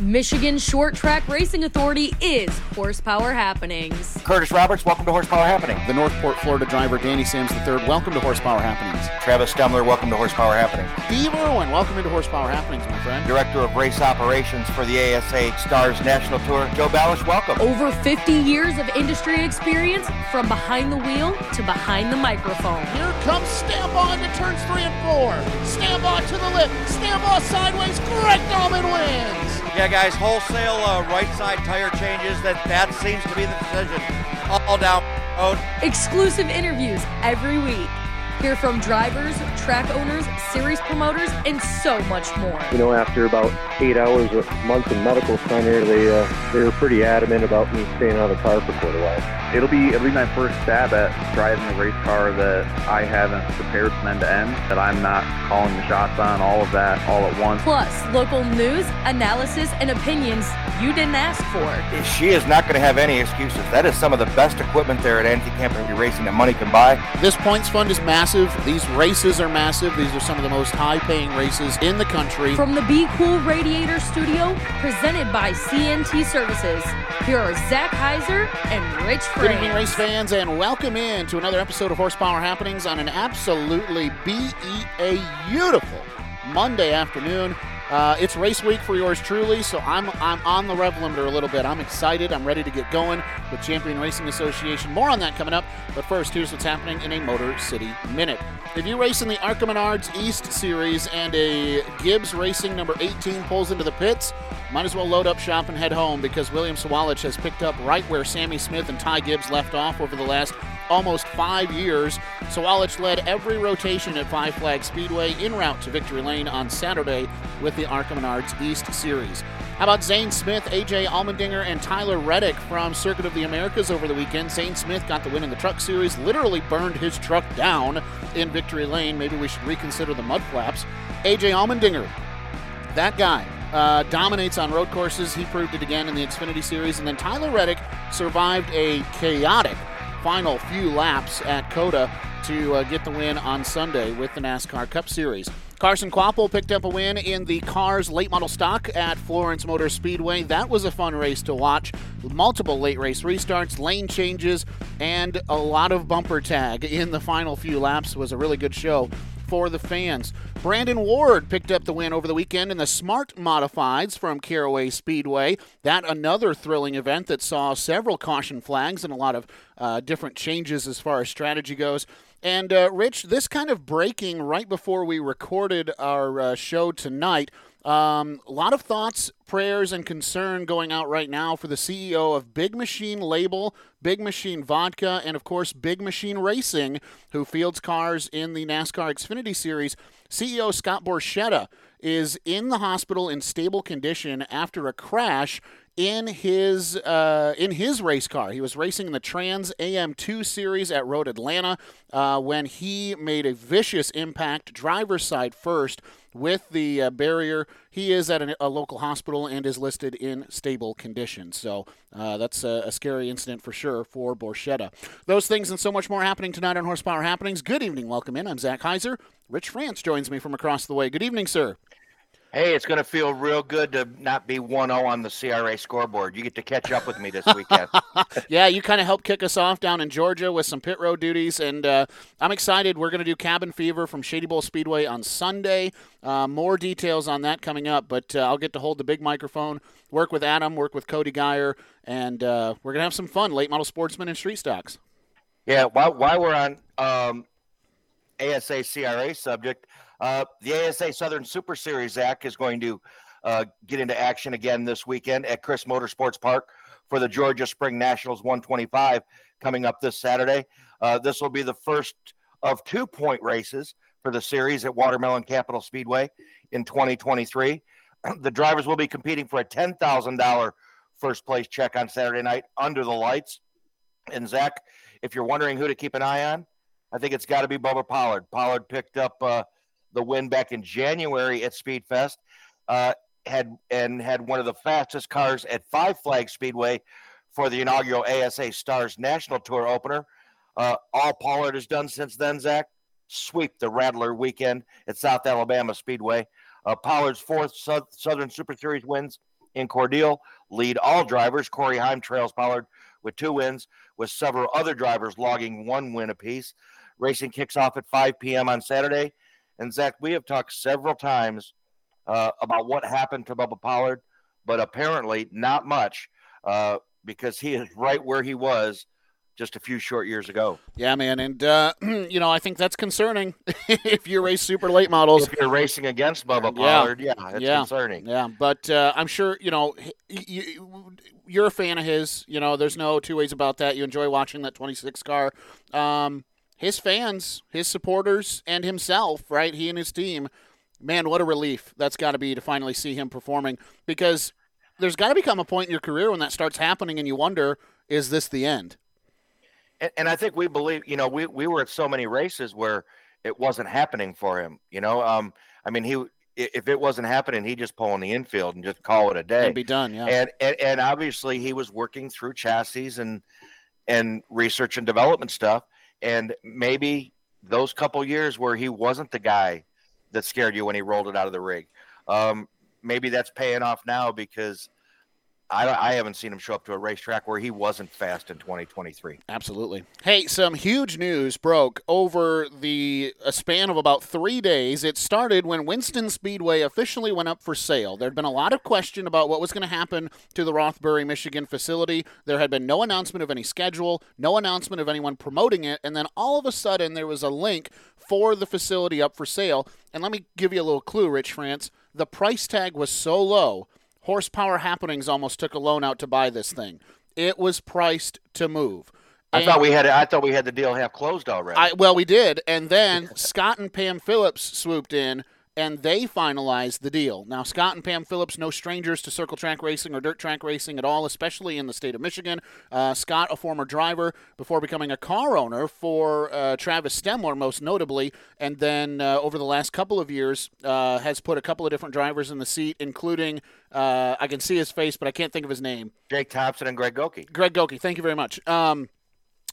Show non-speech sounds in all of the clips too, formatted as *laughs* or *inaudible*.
Michigan Short Track Racing Authority is Horsepower Happenings. Curtis Roberts, welcome to Horsepower Happening. The Northport, Florida driver Danny Sims III, welcome to Horsepower Happenings. Travis Stemler, welcome to Horsepower Happening. Steve Irwin, welcome into Horsepower Happenings, my friend. Director of Race Operations for the ASA Stars National Tour, Joe Balash, welcome. Over 50 years of industry experience from behind the wheel to behind the microphone. Here comes Stambaugh into turns three and four. Stambaugh to the lip. Stambaugh sideways. Greg Dolman wins. Yeah, guys, wholesale uh, right side tire changes. That that seems to be the decision. All down road. Exclusive interviews every week. Hear from drivers, track owners, series promoters, and so much more. You know, after about eight hours a month in medical center, they uh, they were pretty adamant about me staying out of the car for quite a while. It'll be it'll be my first stab at driving a race car that I haven't prepared from end to end. That I'm not calling the shots on all of that all at once. Plus, local news, analysis, and opinions you didn't ask for. She is not going to have any excuses. That is some of the best equipment there at Anti-Camping Racing that money can buy. This points fund is massive. These races are massive. These are some of the most high-paying races in the country. From the Be Cool Radiator Studio, presented by CNT Services, here are Zach Heiser and Rich Good evening, race fans, and welcome in to another episode of Horsepower Happenings on an absolutely BEA beautiful Monday afternoon. Uh, it's race week for yours truly, so I'm I'm on the rev limiter a little bit. I'm excited. I'm ready to get going with Champion Racing Association. More on that coming up. But first, here's what's happening in a Motor City Minute. If you race in the Arca Menards East Series and a Gibbs Racing number 18 pulls into the pits, might as well load up shop and head home because William Sawalich has picked up right where Sammy Smith and Ty Gibbs left off over the last almost five years. Sawalich led every rotation at Five Flag Speedway en route to Victory Lane on Saturday with the Arca Menards East Series. How about Zane Smith, AJ Allmendinger, and Tyler Reddick from Circuit of the Americas over the weekend? Zane Smith got the win in the Truck Series, literally burned his truck down in Victory Lane. Maybe we should reconsider the mud flaps. AJ Allmendinger, that guy uh, dominates on road courses. He proved it again in the Xfinity Series. And then Tyler Reddick survived a chaotic final few laps at COTA to uh, get the win on Sunday with the NASCAR Cup Series. Carson Kvapil picked up a win in the Cars late model stock at Florence Motor Speedway. That was a fun race to watch multiple late race restarts, lane changes, and a lot of bumper tag in the final few laps. Was a really good show for the fans. Brandon Ward picked up the win over the weekend in the Smart Modifieds from Caraway Speedway. That another thrilling event that saw several caution flags and a lot of uh, different changes as far as strategy goes. And uh, Rich, this kind of breaking right before we recorded our uh, show tonight. Um, a lot of thoughts, prayers, and concern going out right now for the CEO of Big Machine Label, Big Machine Vodka, and of course Big Machine Racing, who fields cars in the NASCAR Xfinity Series. CEO Scott Borchetta is in the hospital in stable condition after a crash in his uh, in his race car. He was racing in the Trans AM2 series at Road Atlanta uh, when he made a vicious impact, driver's side first, with the uh, barrier. He is at a, a, local hospital and is listed in stable condition. So uh, that's a, a, scary incident for sure for Borchetta. Those things and so much more happening tonight on Horsepower Happenings. Good evening, welcome in. I'm Zach Heiser. Rich France joins me from across the way. Good evening, sir. Hey, it's going to feel real good to not be 1 0 on the CRA scoreboard. You get to catch up with me this weekend. *laughs* yeah, you kind of helped kick us off down in Georgia with some pit road duties, and uh, I'm excited. We're going to do Cabin Fever from Shady Bowl Speedway on Sunday. Uh, more details on that coming up, but uh, I'll get to hold the big microphone, work with Adam, work with Cody Geyer, and uh, we're going to have some fun late model sportsmen and street stocks. Yeah, while, while we're on um, ASA CRA subject, uh, the ASA Southern Super Series Zach is going to uh, get into action again this weekend at Crisp Motorsports Park for the Georgia Spring Nationals 125 coming up this Saturday. Uh, this will be the first of two point races for the series at Watermelon Capital Speedway in 2023. *clears throat* The drivers will be competing for a $10,000 first place check on Saturday night under the lights. And Zach, if you're wondering who to keep an eye on, I think it's got to be Bubba Pollard. Pollard picked up uh, the win back in January at Speedfest. Uh, had and had one of the fastest cars at Five Flag Speedway for the inaugural ASA Stars National Tour opener. Uh, all Pollard has done since then, Zach, sweep the Rattler weekend at South Alabama Speedway. Uh, Pollard's fourth Southern Super Series wins in Cordele lead all drivers. Corey Heim trails Pollard with two wins, with several other drivers logging one win apiece. Racing kicks off at 5 p.m. on Saturday. And Zach, we have talked several times uh, about what happened to Bubba Pollard, but apparently not much uh, because he is right where he was just a few short years ago. Yeah, man, and uh, *clears throat* you know I think that's concerning *laughs* if you race super late models. If you're racing against Bubba Pollard, yeah, yeah it's yeah, concerning. Yeah, but uh, I'm sure you know you, you're a fan of his. You know, there's no two ways about that. You enjoy watching that 26 car. Um, his fans, his supporters, and himself, right? He and his team. Man, what a relief that's got to be to finally see him performing because there's got to become a point in your career when that starts happening and you wonder, is this the end? And, and I think we believe, you know, we, we were at so many races where it wasn't happening for him, you know. Um, I mean, he if it wasn't happening, he'd just pull in the infield and just call it a day and be done. Yeah. And, and and obviously he was working through chassis and and research and development stuff. And maybe those couple years where he wasn't the guy that scared you when he rolled it out of the rig. Um, maybe that's paying off now because I, I haven't seen him show up to a racetrack where he wasn't fast in 2023. Absolutely. Hey, some huge news broke over the a span of about three days. It started when Winston Speedway officially went up for sale. There had been a lot of question about what was going to happen to the Rothbury, Michigan facility. There had been no announcement of any schedule, no announcement of anyone promoting it, and then all of a sudden there was a link for the facility up for sale. And let me give you a little clue, Rich France. The price tag was so low Horsepower Happenings almost took a loan out to buy this thing. It was priced to move. I thought we had I thought we had the deal half closed already. I, well, we did, and *laughs* then Scott and Pam Phillips swooped in and they finalized the deal. Now, Scott and Pam Phillips, no strangers to circle track racing or dirt track racing at all, especially in the state of Michigan. Uh, Scott, a former driver before becoming a car owner for uh, Travis Stemler, most notably, and then uh, over the last couple of years uh, has put a couple of different drivers in the seat, including uh, I can see his face, but I can't think of his name. Jake Thompson and Greg Goki. Greg Goki, thank you very much. Um,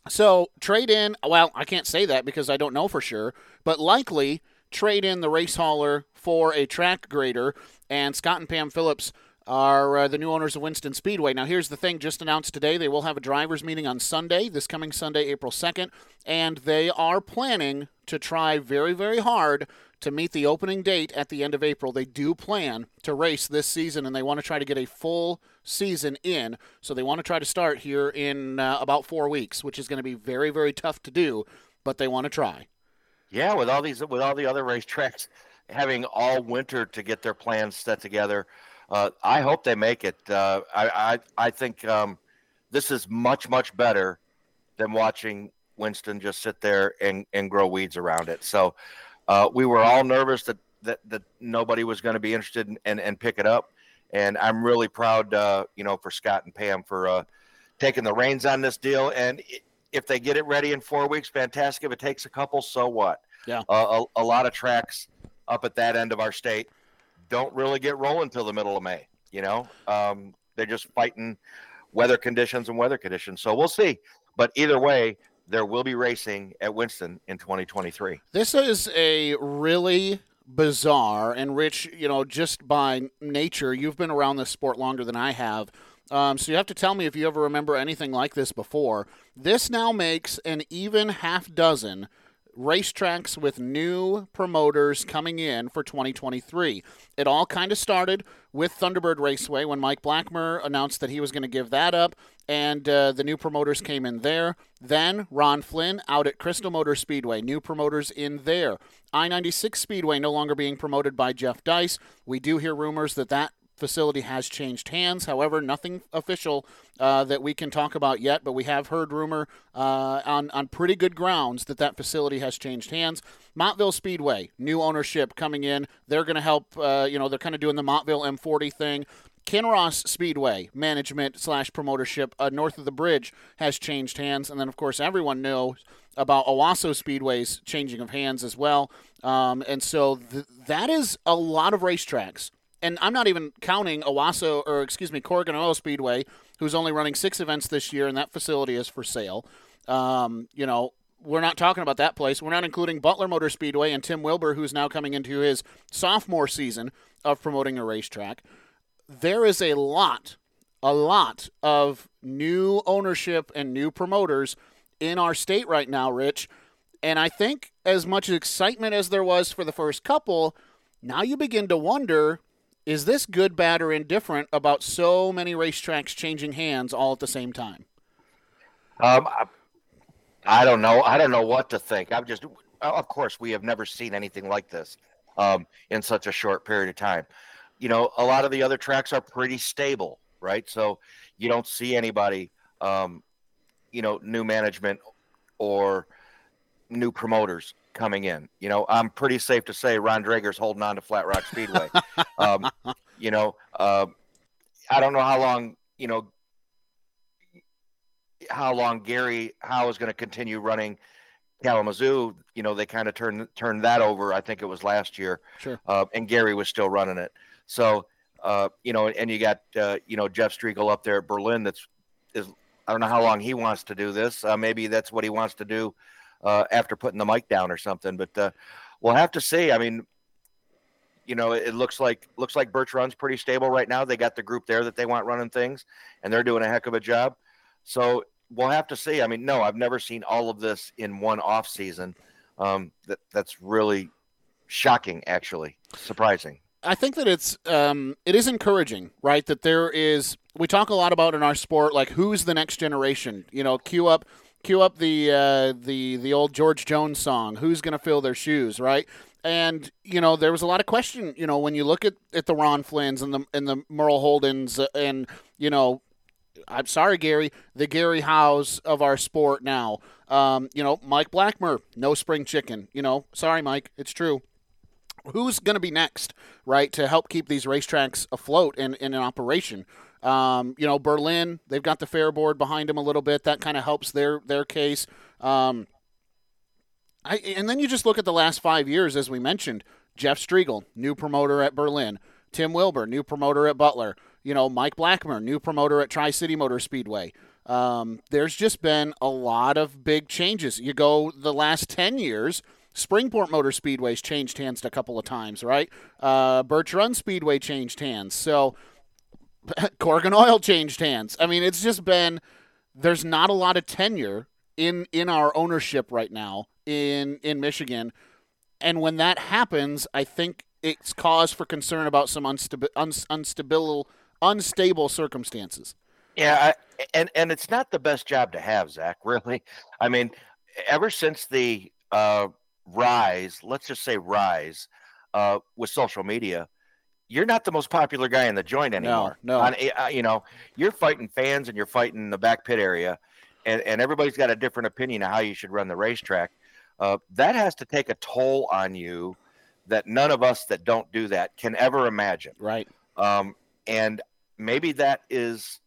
so trade in. Well, I can't say that because I don't know for sure, but likely trade in the race hauler for a track grader, and Scott and Pam Phillips are uh, the new owners of Winston Speedway. Now, here's the thing just announced today they will have a drivers' meeting on Sunday, this coming Sunday, April 2nd, and they are planning to try very, very hard to meet the opening date at the end of April. They do plan to race this season, and they want to try to get a full season in. So they want to try to start here in uh, about four weeks, which is going to be very, very tough to do, but they want to try. Yeah, with all these, with all the other racetracks having all winter to get their plans set together, uh, I hope they make it. Uh, I, I, I think um, this is much, much better than watching Winston just sit there and, and grow weeds around it. So uh, we were all nervous that, that, that nobody was going to be interested in, and, and pick it up. And I'm really proud, uh, you know, for Scott and Pam for uh, taking the reins on this deal. And if they get it ready in four weeks, fantastic. If it takes a couple, so what? Yeah. Uh, a, a, lot of tracks up at that end of our state don't really get rolling till the middle of May. You know, um, they're just fighting weather conditions and weather conditions. So we'll see. But either way, there will be racing at Winston in 2023. This is a really bizarre and rich, you know, just by nature. You've been around this sport longer than I have. Um, so you have to tell me if you ever remember anything like this before. This now makes an even half dozen racetracks with new promoters coming in for 2023. It all kind of started with Thunderbird Raceway when Mike Blackmer announced that he was going to give that up, and uh, the new promoters came in there. Then Ron Flynn out at Crystal Motor Speedway, new promoters in there. I 96 Speedway no longer being promoted by Jeff Dice. We do hear rumors that that facility has changed hands. However, nothing official uh, that we can talk about yet, but we have heard rumor uh, on, on pretty good grounds that that facility has changed hands. Montville Speedway, new ownership coming in. They're going to help, uh, you know, they're kind of doing the Montville M40 thing. Kinross Speedway management slash promotership uh, north of the bridge has changed hands, and then of course everyone knows about Owosso Speedway's changing of hands as well. Um, and so th- that is a lot of racetracks and I'm not even counting Owosso or excuse me Corrigan Oil Speedway, who's only running six events this year, and that facility is for sale. Um, you know, we're not talking about that place. We're not including Butler Motor Speedway and Tim Wilbur, who's now coming into his sophomore season of promoting a racetrack. there is a lot, a lot of new ownership and new promoters in our state right now, Rich. And I think as much excitement as there was for the first couple, now you begin to wonder is this good, bad, or indifferent about so many racetracks changing hands all at the same time? Um, I, I don't know. I don't know what to think. I'm just, of course, we have never seen anything like this um, in such a short period of time. You know, a lot of the other tracks are pretty stable, right? So you don't see anybody, um, you know, new management or new promoters coming in. You know, I'm pretty safe to say Ron Drager's holding on to Flat Rock Speedway. *laughs* um, you know, uh, I don't know how long, you know, how long Gary Howe is going to continue running Kalamazoo. You know, they kind of turned turned that over. I think it was last year. Sure. Uh, and Gary was still running it. So, uh, you know, and you got uh, you know Jeff Striegel up there at Berlin. That's is I don't know how long he wants to do this. Uh, maybe that's what he wants to do uh, after putting the mic down or something. But uh, we'll have to see. I mean, you know, it looks like looks like Birch Run's pretty stable right now. They got the group there that they want running things, and they're doing a heck of a job. So we'll have to see. I mean, no, I've never seen all of this in one off season. Um, that that's really shocking, actually, surprising. I think that it's um, it is encouraging, right? That there is. We talk a lot about in our sport, like who's the next generation. You know, cue up, cue up the uh, the the old George Jones song. Who's to fill their shoes, right? And you know, there was a lot of question. You know, when you look at, at the Ron Flynn's and the and the Merle Holdens and you know I'm sorry, Gary, the Gary Howes of our sport now. Um, you know, Mike Blackmer, no spring chicken. You know, sorry, Mike, it's true. Who's going to be next, right, to help keep these racetracks afloat and in, in operation? Um, you know, Berlin, they've got the fair board behind them a little bit. That kind of helps their their case. Um, I, and then you just look at the last five years, as we mentioned. Jeff Striegel, new promoter at Berlin. Tim Wilbur, new promoter at Butler you know, Mike Blackmer, new promoter at Tri City Motor Speedway. Um, there's just been a lot of big changes. You go the last 10 years, Springport Motor Speedway's changed hands a couple of times, right? Uh, Birch Run Speedway changed hands. So *laughs* Corrigan Oil changed hands. I mean, it's just been there's not a lot of tenure in in our ownership right now in in Michigan. And when that happens, I think it's cause for concern about some unstabi- unstable unstable circumstances. Yeah, I, and and it's not the best job to have, Zach. *laughs* Really, I mean, ever since the uh, rise, let's just say rise, uh, with social media, you're not the most popular guy in the joint anymore. No, no. On, uh, you know, you're fighting fans and you're fighting the back pit area, and, and everybody's got a different opinion of how you should run the racetrack. Uh, that has to take a toll on you that none of us that don't do that can ever imagine. Right. Um, and maybe that is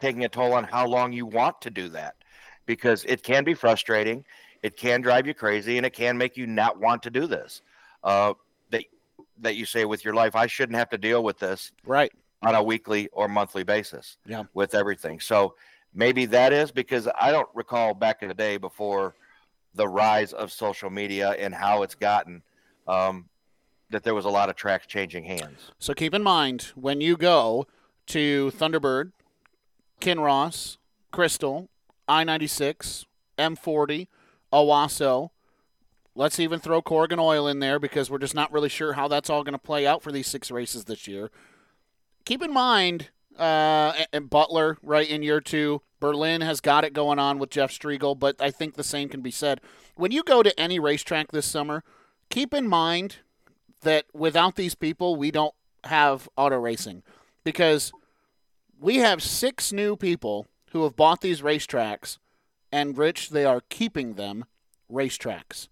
taking a toll on how long you want to do that because it can be frustrating it can drive you crazy and it can make you not want to do this uh, that you say with your life i shouldn't have to deal with this right. on a weekly or monthly basis yeah. with everything. So maybe that is because i don't recall back in the day before the rise of social media and how it's gotten um, that there was a lot of tracks changing hands. So keep in mind when you go to Thunderbird, Kinross, Crystal, I 96, M40, Owosso. Let's even throw Corrigan Oil in there because we're just not really sure how that's all going to play out for these six races this year. Keep in mind, uh, and Butler, right, in year two, Berlin has got it going on with Jeff Striegel, but I think the same can be said. When you go to any racetrack this summer, keep in mind that without these people, we don't have auto racing because we have six new people who have bought these racetracks, and Rich, they are keeping them racetracks.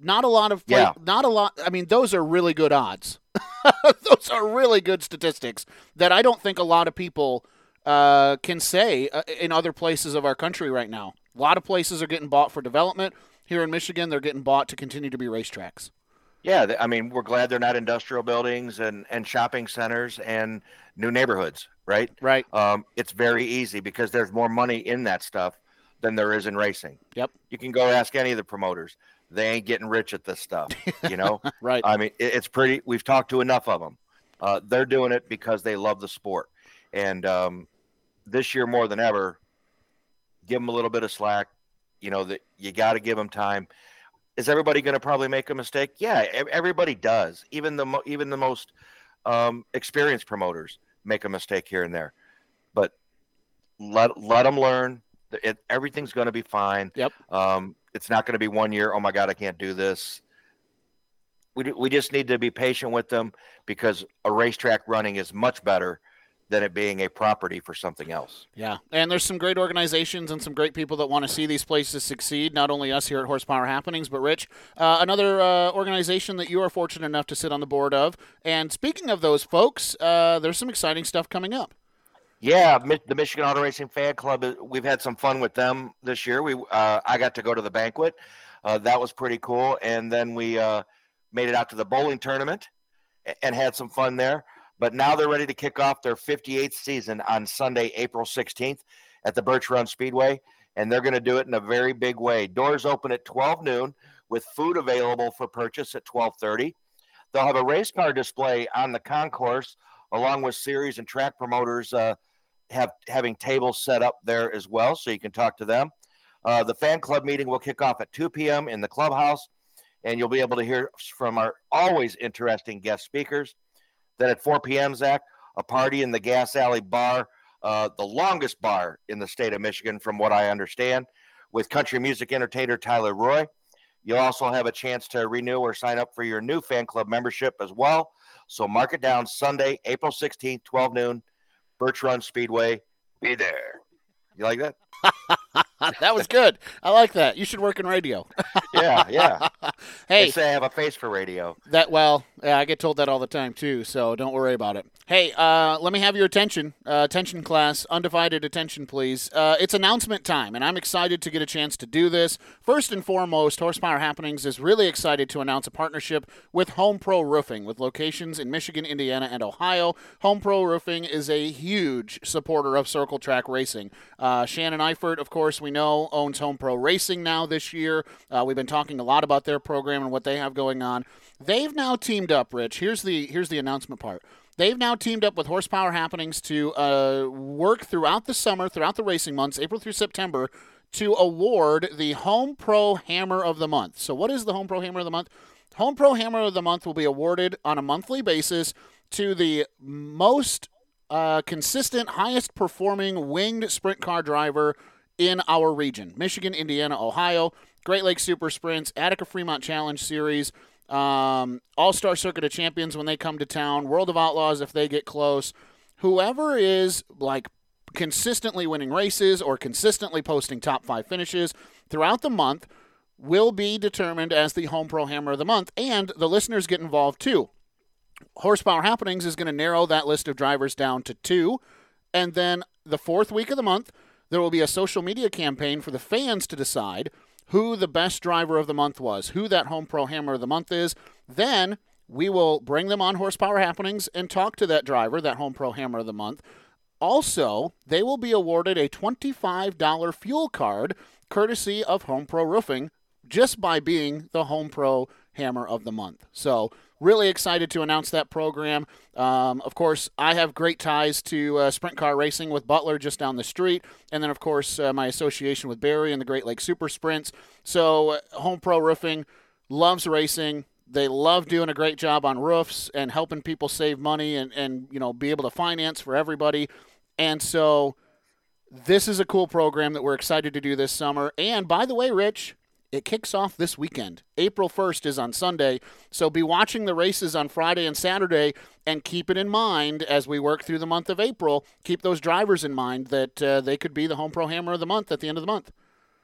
Not a lot of, yeah. not a lot. I mean, those are really good odds. *laughs* those are really good statistics that I don't think a lot of people uh, can say uh, in other places of our country right now. A lot of places are getting bought for development. Here in Michigan, they're getting bought to continue to be racetracks. Yeah, I mean, we're glad they're not industrial buildings and, and shopping centers and new neighborhoods, right? Right. Um, it's very easy because there's more money in that stuff than there is in racing. Yep. You can go ask any of the promoters; they ain't getting rich at this stuff. You know, *laughs* right? I mean, it, it's pretty. We've talked to enough of them. Uh, they're doing it because they love the sport, and um, this year more than ever, give them a little bit of slack. You know that you got to give them time. Is everybody going to probably make a mistake? Yeah, everybody does. Even the mo- even the most um, experienced promoters make a mistake here and there, but let let them learn. It, everything's going to be fine. Yep. Um, it's not going to be one year. Oh my God, I can't do this. We we just need to be patient with them because a racetrack running is much better than it being a property for something else. Yeah, and there's some great organizations and some great people that want to see these places succeed. Not only us here at Horsepower Happenings, but Rich, uh, another uh, organization that you are fortunate enough to sit on the board of. And speaking of those folks, uh, there's some exciting stuff coming up. Yeah, the Michigan Auto Racing Fan Club. Uh, we've had some fun with them this year. We uh, I got to go to the banquet. Uh, that was pretty cool, and then we made it out to the bowling tournament and had some fun there. But now they're ready to kick off their 58th season on Sunday, April 16th at the Birch Run Speedway. And they're going to do it in a very big way. Doors open at 12 noon with food available for purchase at 1230. They'll have a race car display on the concourse along with series and track promoters uh, have having tables set up there as well so you can talk to them. Uh, the fan club meeting will kick off at 2 p.m. in the clubhouse and you'll be able to hear from our always interesting guest speakers. Then at 4 p.m., Zach, a party in the Gas Alley Bar, uh, the longest bar in the state of Michigan, from what I understand, with country music entertainer Tyler Roy. You'll also have a chance to renew or sign up for your new fan club membership as well. So mark it down Sunday, April 16th, 12 noon, Birch Run Speedway. Be there. You like that? *laughs* *laughs* that was good. I like that. You should work in radio. *laughs* yeah, yeah. *laughs* hey, they say I have a face for radio. That well, yeah, I get told that all the time too. So don't worry about it. Hey, uh, let me have your attention, uh, attention class, undivided attention, please. Uh, it's announcement time, and I'm excited to get a chance to do this. First and foremost, Horsepower Happenings is really excited to announce a partnership with Home Pro Roofing, with locations in Michigan, Indiana, and Ohio. Home Pro Roofing is a huge supporter of circle track racing. Uh, Shannon Eifert, of course, we know owns Home Pro Racing now this year. Uh, we've been talking a lot about their program and what they have going on. They've now teamed up, Rich. Here's the here's the announcement part. They've now teamed up with Horsepower Happenings to uh, work throughout the summer, throughout the racing months, April through September, to award the Home Pro Hammer of the Month. So, what is the Home Pro Hammer of the Month? Home Pro Hammer of the Month will be awarded on a monthly basis to the most uh, consistent, highest performing winged sprint car driver in our region Michigan, Indiana, Ohio, Great Lakes Super Sprints, Attica Fremont Challenge Series, um, All Star Circuit of Champions when they come to town, World of Outlaws if they get close. Whoever is like consistently winning races or consistently posting top five finishes throughout the month will be determined as the Home Pro Hammer of the Month, and the listeners get involved too. Horsepower Happenings is going to narrow that list of drivers down to two, and then the fourth week of the month, there will be a social media campaign for the fans to decide who the best driver of the month was, who that Home Pro Hammer of the month is. Then we will bring them on Horsepower Happenings and talk to that driver, that Home Pro Hammer of the month. Also, they will be awarded a $25 fuel card courtesy of Home Pro Roofing just by being the Home Pro Hammer of the month. So Really excited to announce that program. Um, of course, I have great ties to uh, sprint car racing with Butler just down the street. And then, of course, uh, my association with Barry and the Great Lakes Super Sprints. So, uh, Home Pro Roofing loves racing. They love doing a great job on roofs and helping people save money and, and you know be able to finance for everybody. And so this is a cool program that we're excited to do this summer. And by the way, Rich, it kicks off this weekend. April 1st is on Sunday, so be watching the races on Friday and Saturday and keep it in mind as we work through the month of April. Keep those drivers in mind that uh, they could be the Home Pro Hammer of the month at the end of the month.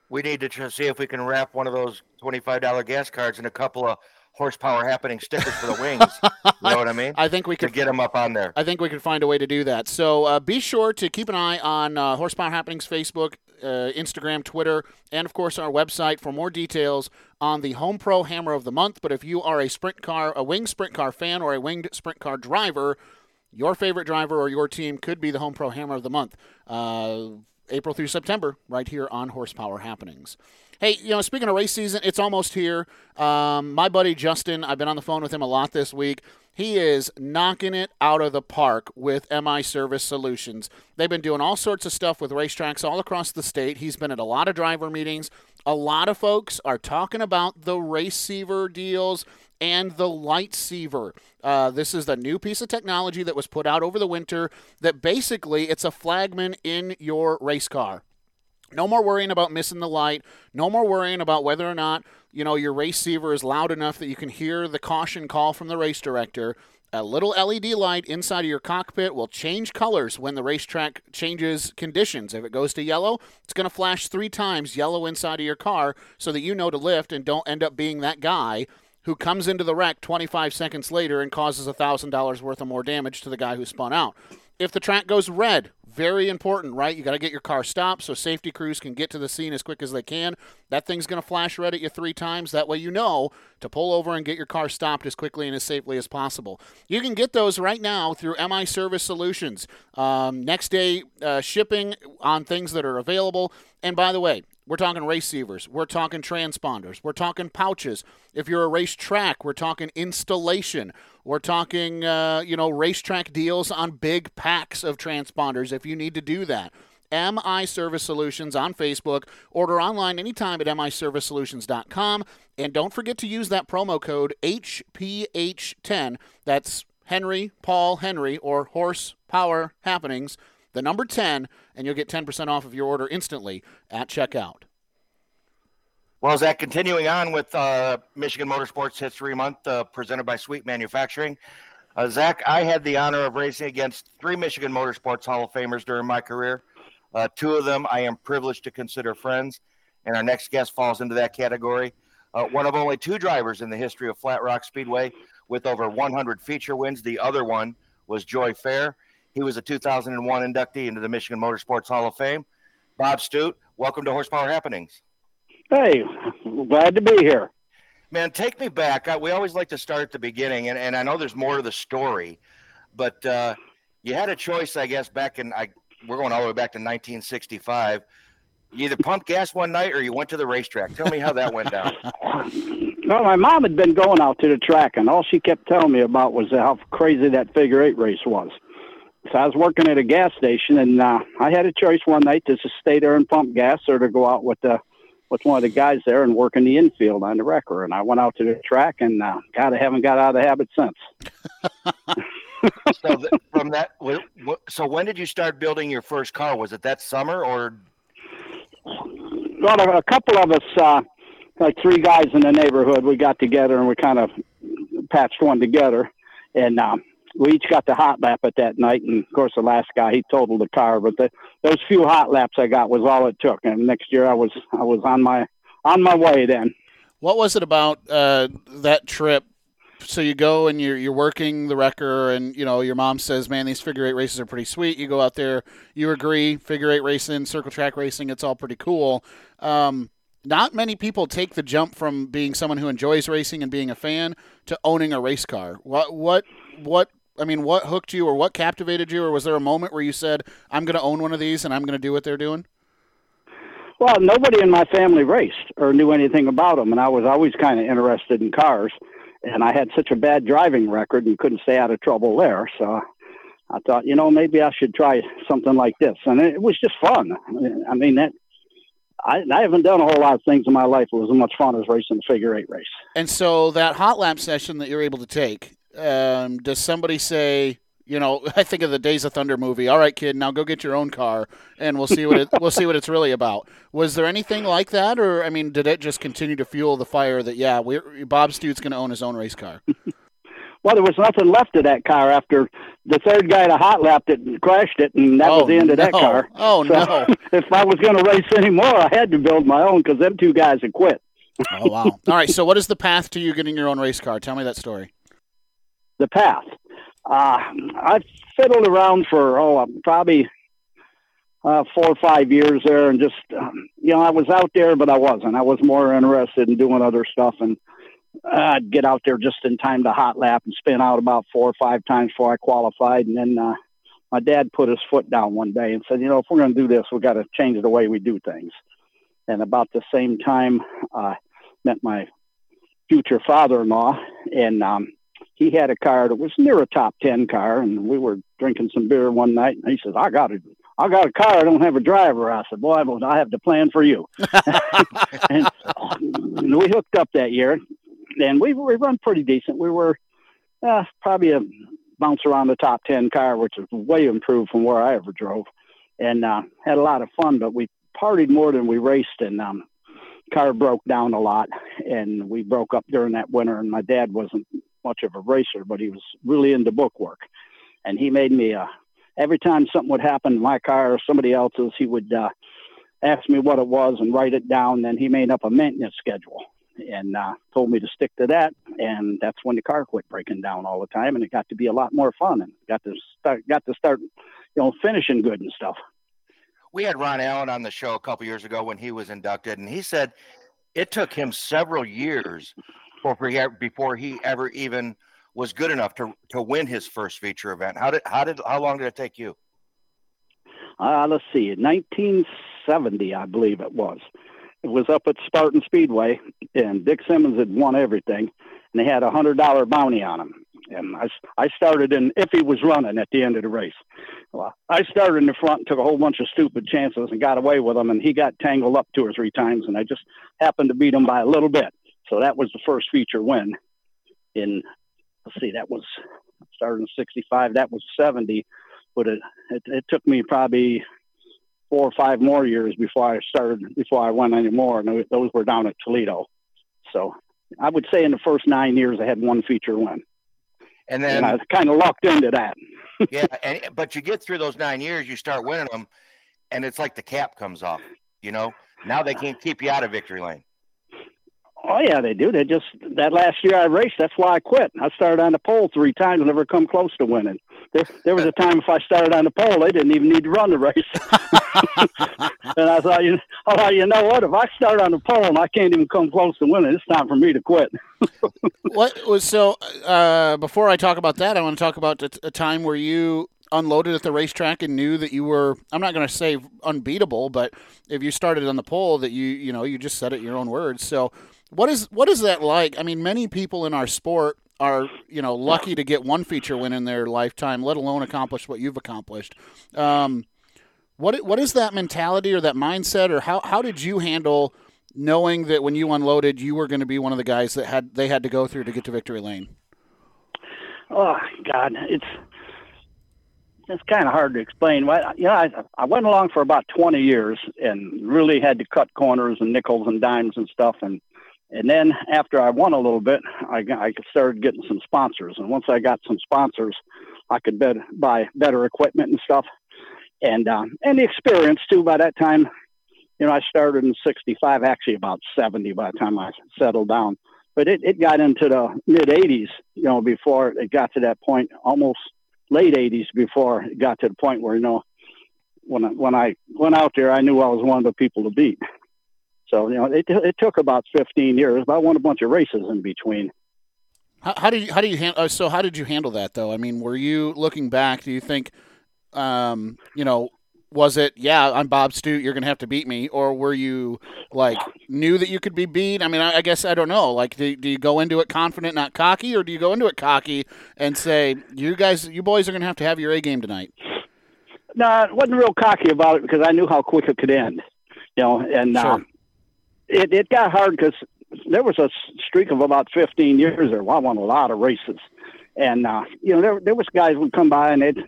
We need to see if we can wrap one of those $25 gas cards in a couple of horsepower happening stickers for the wings. *laughs* you know what I mean? I think we could get them up on there. I think we could find a way to do that. So uh, be sure to keep an eye on uh, Horsepower Happenings Facebook, uh, Instagram, Twitter, and of course our website for more details on the Home Pro Hammer of the Month. But if you are a sprint car, a winged sprint car fan, or a winged sprint car driver, your favorite driver or your team could be the Home Pro Hammer of the Month. Uh, April through September, right here on Horsepower Happenings. Hey, you know, speaking of race season, it's almost here. Um, my buddy Justin, I've been on the phone with him a lot this week. He is knocking it out of the park with MI Service Solutions. They've been doing all sorts of stuff with racetracks all across the state. He's been at a lot of driver meetings. A lot of folks are talking about the Raceiver deals and the Lightseaver. Uh, this is the new piece of technology that was put out over the winter that basically it's a flagman in your race car. No more worrying about missing the light. No more worrying about whether or not, you know, your receiver is loud enough that you can hear the caution call from the race director. A little LED light inside of your cockpit will change colors when the racetrack changes conditions. If it goes to yellow, it's going to flash three times yellow inside of your car so that you know to lift and don't end up being that guy who comes into the wreck 25 seconds later and causes $1,000 worth of more damage to the guy who spun out. If the track goes red, very important, right? You got to get your car stopped so safety crews can get to the scene as quick as they can. That thing's going to flash red at you three times. That way you know to pull over and get your car stopped as quickly and as safely as possible. You can get those right now through MI Service Solutions. Um, next day uh, shipping on things that are available. And by the way, we're talking receivers. We're talking transponders. We're talking pouches. If you're a racetrack, we're talking installation. We're talking, uh, you know, racetrack deals on big packs of transponders if you need to do that. MI Service Solutions on Facebook. Order online anytime at miservicesolutions.com. And don't forget to use that promo code HPH10. That's Henry, Paul, Henry, or Horse Power Happenings the number 10, and you'll get 10% off of your order instantly at checkout. Well, Zach, continuing on with uh, Michigan Motorsports History Month uh, presented by Sweet Manufacturing. Uh, Zach, I had the honor of racing against three Michigan Motorsports Hall of Famers during my career. Uh, two of them I am privileged to consider friends, and our next guest falls into that category. Uh, one of only two drivers in the history of Flat Rock Speedway with over 100 feature wins. The other one was Joy Fair. He was a 2001 inductee into the Michigan Motorsports Hall of Fame. Bob Studt, welcome to Horsepower Happenings. Hey, glad to be here. Man, take me back. I, we always like to start at the beginning, and, and I know there's more to the story, but uh, you had a choice, I guess, back in I we're going all the way back to 1965. You either pumped gas one night or you went to the racetrack. Tell me how that went down. *laughs* Well, my mom had been going out to the track, and all she kept telling me about was how crazy that figure eight race was. So I was working at a gas station, and uh, I had a choice one night to just stay there and pump gas, or to go out with the with one of the guys there and work in the infield on the wrecker. And I went out to the track, and uh, God, I haven't got out of the habit since. *laughs* so th- from that, so when did you start building your first car? Was it that summer or? Well, a, couple of us, uh, like three guys in the neighborhood, we got together and we kind of patched one together, and. Um, we each got the hot lap at that night, and of course the last guy he totaled the car. But the, those few hot laps I got was all it took, and next year I was I was on my on my way then. What was it about uh, that trip? So you go and you're you're working the wrecker, and you know your mom says, "Man, these figure eight races are pretty sweet." You go out there, you agree, figure eight racing, circle track racing, it's all pretty cool. Um, not many people take the jump from being someone who enjoys racing and being a fan to owning a race car. What what what I mean, what hooked you or what captivated you, or was there a moment where you said, "I'm going to own one of these and I'm going to do what they're doing"? Well, nobody in my family raced or knew anything about them, and I was always kind of interested in cars. And I had such a bad driving record and couldn't stay out of trouble there, so I thought, you know, maybe I should try something like this. And it was just fun. I mean, that I, I, haven't done a whole lot of things in my life. It was as much fun as racing a figure eight race. And so that hot lap session that you're able to take, um, does somebody say, you know, *laughs* I think of the Days of Thunder movie. All right, kid, now go get your own car, and we'll see what it, we'll see what it's really about. Was there anything like that, or I mean, did it just continue to fuel the fire that yeah, Bob Studt's going to own his own race car? *laughs* well, there was nothing left of that car after the third guy to hot lapped it and crashed it, and that oh, was the end no. of that car. Oh *laughs* so no! if I was going to race anymore, I had to build my own because them two guys had quit. oh wow! All right, so what is the path to you getting your own race car? Tell me that story the path. Uh, I fiddled around for oh uh, probably uh, four or five years there, and just um, you know I was out there, but I wasn't. I was more interested in doing other stuff, and I'd get out there just in time to hot lap and spin out about four or five times before I qualified, and then uh, my dad put his foot down one day and said, you know, if we're going to do this, we've got to change the way we do things. And about the same time, I uh, met my future father-in-law, and um, he had a car that was near a top ten car, and we were drinking some beer one night, and he says, "I got a, I got a car. I don't have a driver." I said, "Boy, I have the plan for you." *laughs* *laughs* and, and we hooked up that year, and we we run pretty decent. We were uh, probably a bounce around the top 10 car, which is way improved from where I ever drove, and uh, had a lot of fun. But we partied more than we raced, and um, car broke down a lot, and we broke up during that winter. And my dad wasn't much of a racer, but he was really into book work, and he made me uh, every time something would happen in my car or somebody else's, he would uh, ask me what it was and write it down. Then he made up a maintenance schedule and uh, told me to stick to that. And that's when the car quit breaking down all the time, and it got to be a lot more fun, and got to start got to start, you know, finishing good and stuff. We had Ron Allen on the show a couple years ago when he was inducted, and he said it took him several years before he, before he ever even was good enough to to win his first feature event. How did how did how long did it take you? Uh, let's see, 1970, I believe it was It was up at Spartan Speedway, and Dick Simmons had won everything, and they had a hundred dollar bounty on him. And I, I started in if he was running at the end of the race. Well, I started in the front and took a whole bunch of stupid chances and got away with him, and he got tangled up two or three times, and I just happened to beat him by a little bit. So that was the first feature win. In let's see, that was started in '65. That was '70, but it, it it took me probably four or five more years before I started, before I went anymore, and those were down at Toledo. So I would say in the first nine years, I had one feature win. And then and I was kind of locked into that. *laughs* yeah, and, but you get through those nine years, you start winning them, and it's like the cap comes off. You know, now they can't keep you out of victory lane. Oh yeah, they do. They just that last year I raced. That's why I quit. I started on the pole three times and never come close to winning. There, there was a time if I started on the pole, they didn't even need to run the race. *laughs* and I thought, you, I thought, you know what? If I start on the pole and I can't even come close to winning, it's time for me to quit. *laughs* what was so? Uh, before I talk about that, I want to talk about a time where you unloaded at the racetrack and knew that you were I'm not going to say unbeatable, but if you started on the pole that you you know you just said it your own words. So what is what is that like? I mean, many people in our sport are you know lucky to get one feature win in their lifetime, let alone accomplish what you've accomplished. Um, what what is that mentality or that mindset, or how how did you handle knowing that when you unloaded, you were going to be one of the guys that had they had to go through to get to victory lane? Oh God, it's it's kind of hard to explain. You know, I, I went along for about 20 years and really had to cut corners and nickels and dimes and stuff. And and then after I won a little bit, I, I started getting some sponsors. And once I got some sponsors, I could bed, buy better equipment and stuff. And, uh, and the experience too, by that time, you know, I started in 65, actually about 70 by the time I settled down. But it, it got into the mid 80s, you know, before it got to that point, almost late 80s before it got to the point where, you know, when I, when I went out there, I knew I was one of the people to beat. So you know, it, it took about 15 years, but I won a bunch of races in between. How, how did you how do you handle? Uh, so how did you handle that though? I mean, were you looking back? Do you think, um, you know, was it yeah i'm bob studt you're gonna have to beat me or were you like knew that you could be beat i mean i, I guess i don't know like do, do, you go into it confident not cocky or do you go into it cocky and say you guys you boys are gonna have to have your a game tonight no i wasn't real cocky about it because i knew how quick it could end you know and sure. um, it, it got hard because there was a streak of about 15 years there. Well, I won a lot of races. And, uh, you know, there, there was guys would come by and they'd,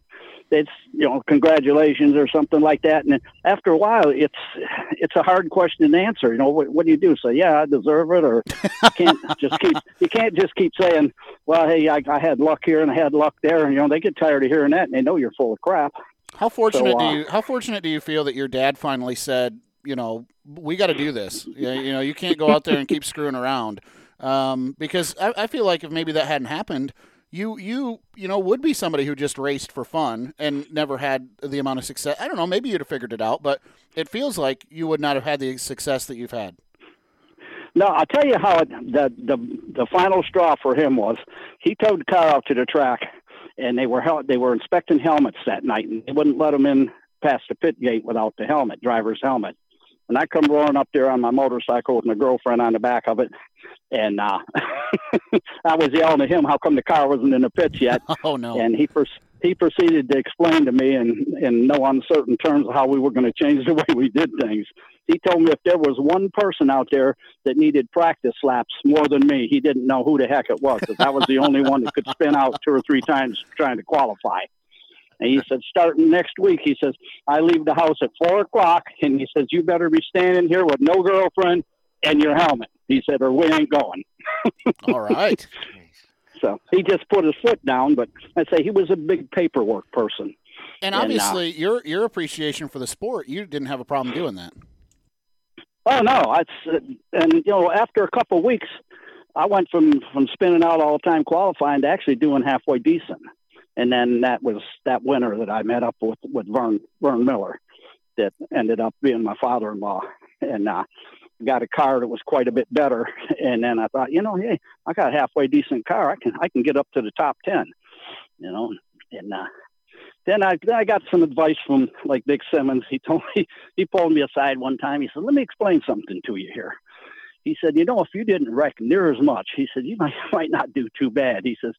they'd, you know, congratulations or something like that. And after a while, it's, it's a hard question to answer. You know, what, what do you do? Say, yeah, I deserve it. Or you can't *laughs* just keep, you can't just keep saying, well, hey, I, I had luck here and I had luck there. And, you know, they get tired of hearing that and they know you're full of crap. How fortunate so, uh, do you, how fortunate do you feel that your dad finally said, you know, we got to do this. You know, you can't go out there and keep screwing around um, because I, I feel like if maybe that hadn't happened, you you you know would be somebody who just raced for fun and never had the amount of success. I don't know, maybe you'd have figured it out, but it feels like you would not have had the success that you've had. No, I'll tell you how it, the the the final straw for him was. He towed the car out to the track, and they were they were inspecting helmets that night, and they wouldn't let them in past the pit gate without the helmet, driver's helmet. And I come roaring up there on my motorcycle with my girlfriend on the back of it, and uh, *laughs* I was yelling at him, "How come the car wasn't in the pits yet?" *laughs* Oh no! And he pers- he proceeded to explain to me in in no uncertain terms how we were going to change the *laughs* way we did things. He told me if there was one person out there that needed practice laps more than me, he didn't know who the heck it was. Because I was the only one that could spin out two or three times trying to qualify. And he said, starting next week, he says, I leave the house at four o'clock, and he says, you better be standing here with no girlfriend and your helmet. He said, or we ain't going. *laughs* All right. So he just put his foot down, but I say he was a big paperwork person. And And, uh, obviously, your your appreciation for the sport, you didn't have a problem doing that. Oh no, that's and you know after a couple of weeks, I went from from spinning out all the time qualifying to actually doing halfway decent, and then that was that winter that I met up with with Vern Vern Miller, that ended up being my father-in-law, and uh, got a car that was quite a bit better, and then I thought, you know, hey, I got a halfway decent car, I can I can get up to the top ten, you know, and uh, then I then I got some advice from like Dick Simmons. He told me he pulled me aside one time. He said, "Let me explain something to you here." He said, "You know, if you didn't wreck near as much, he said you *laughs* might might not do too bad." He says,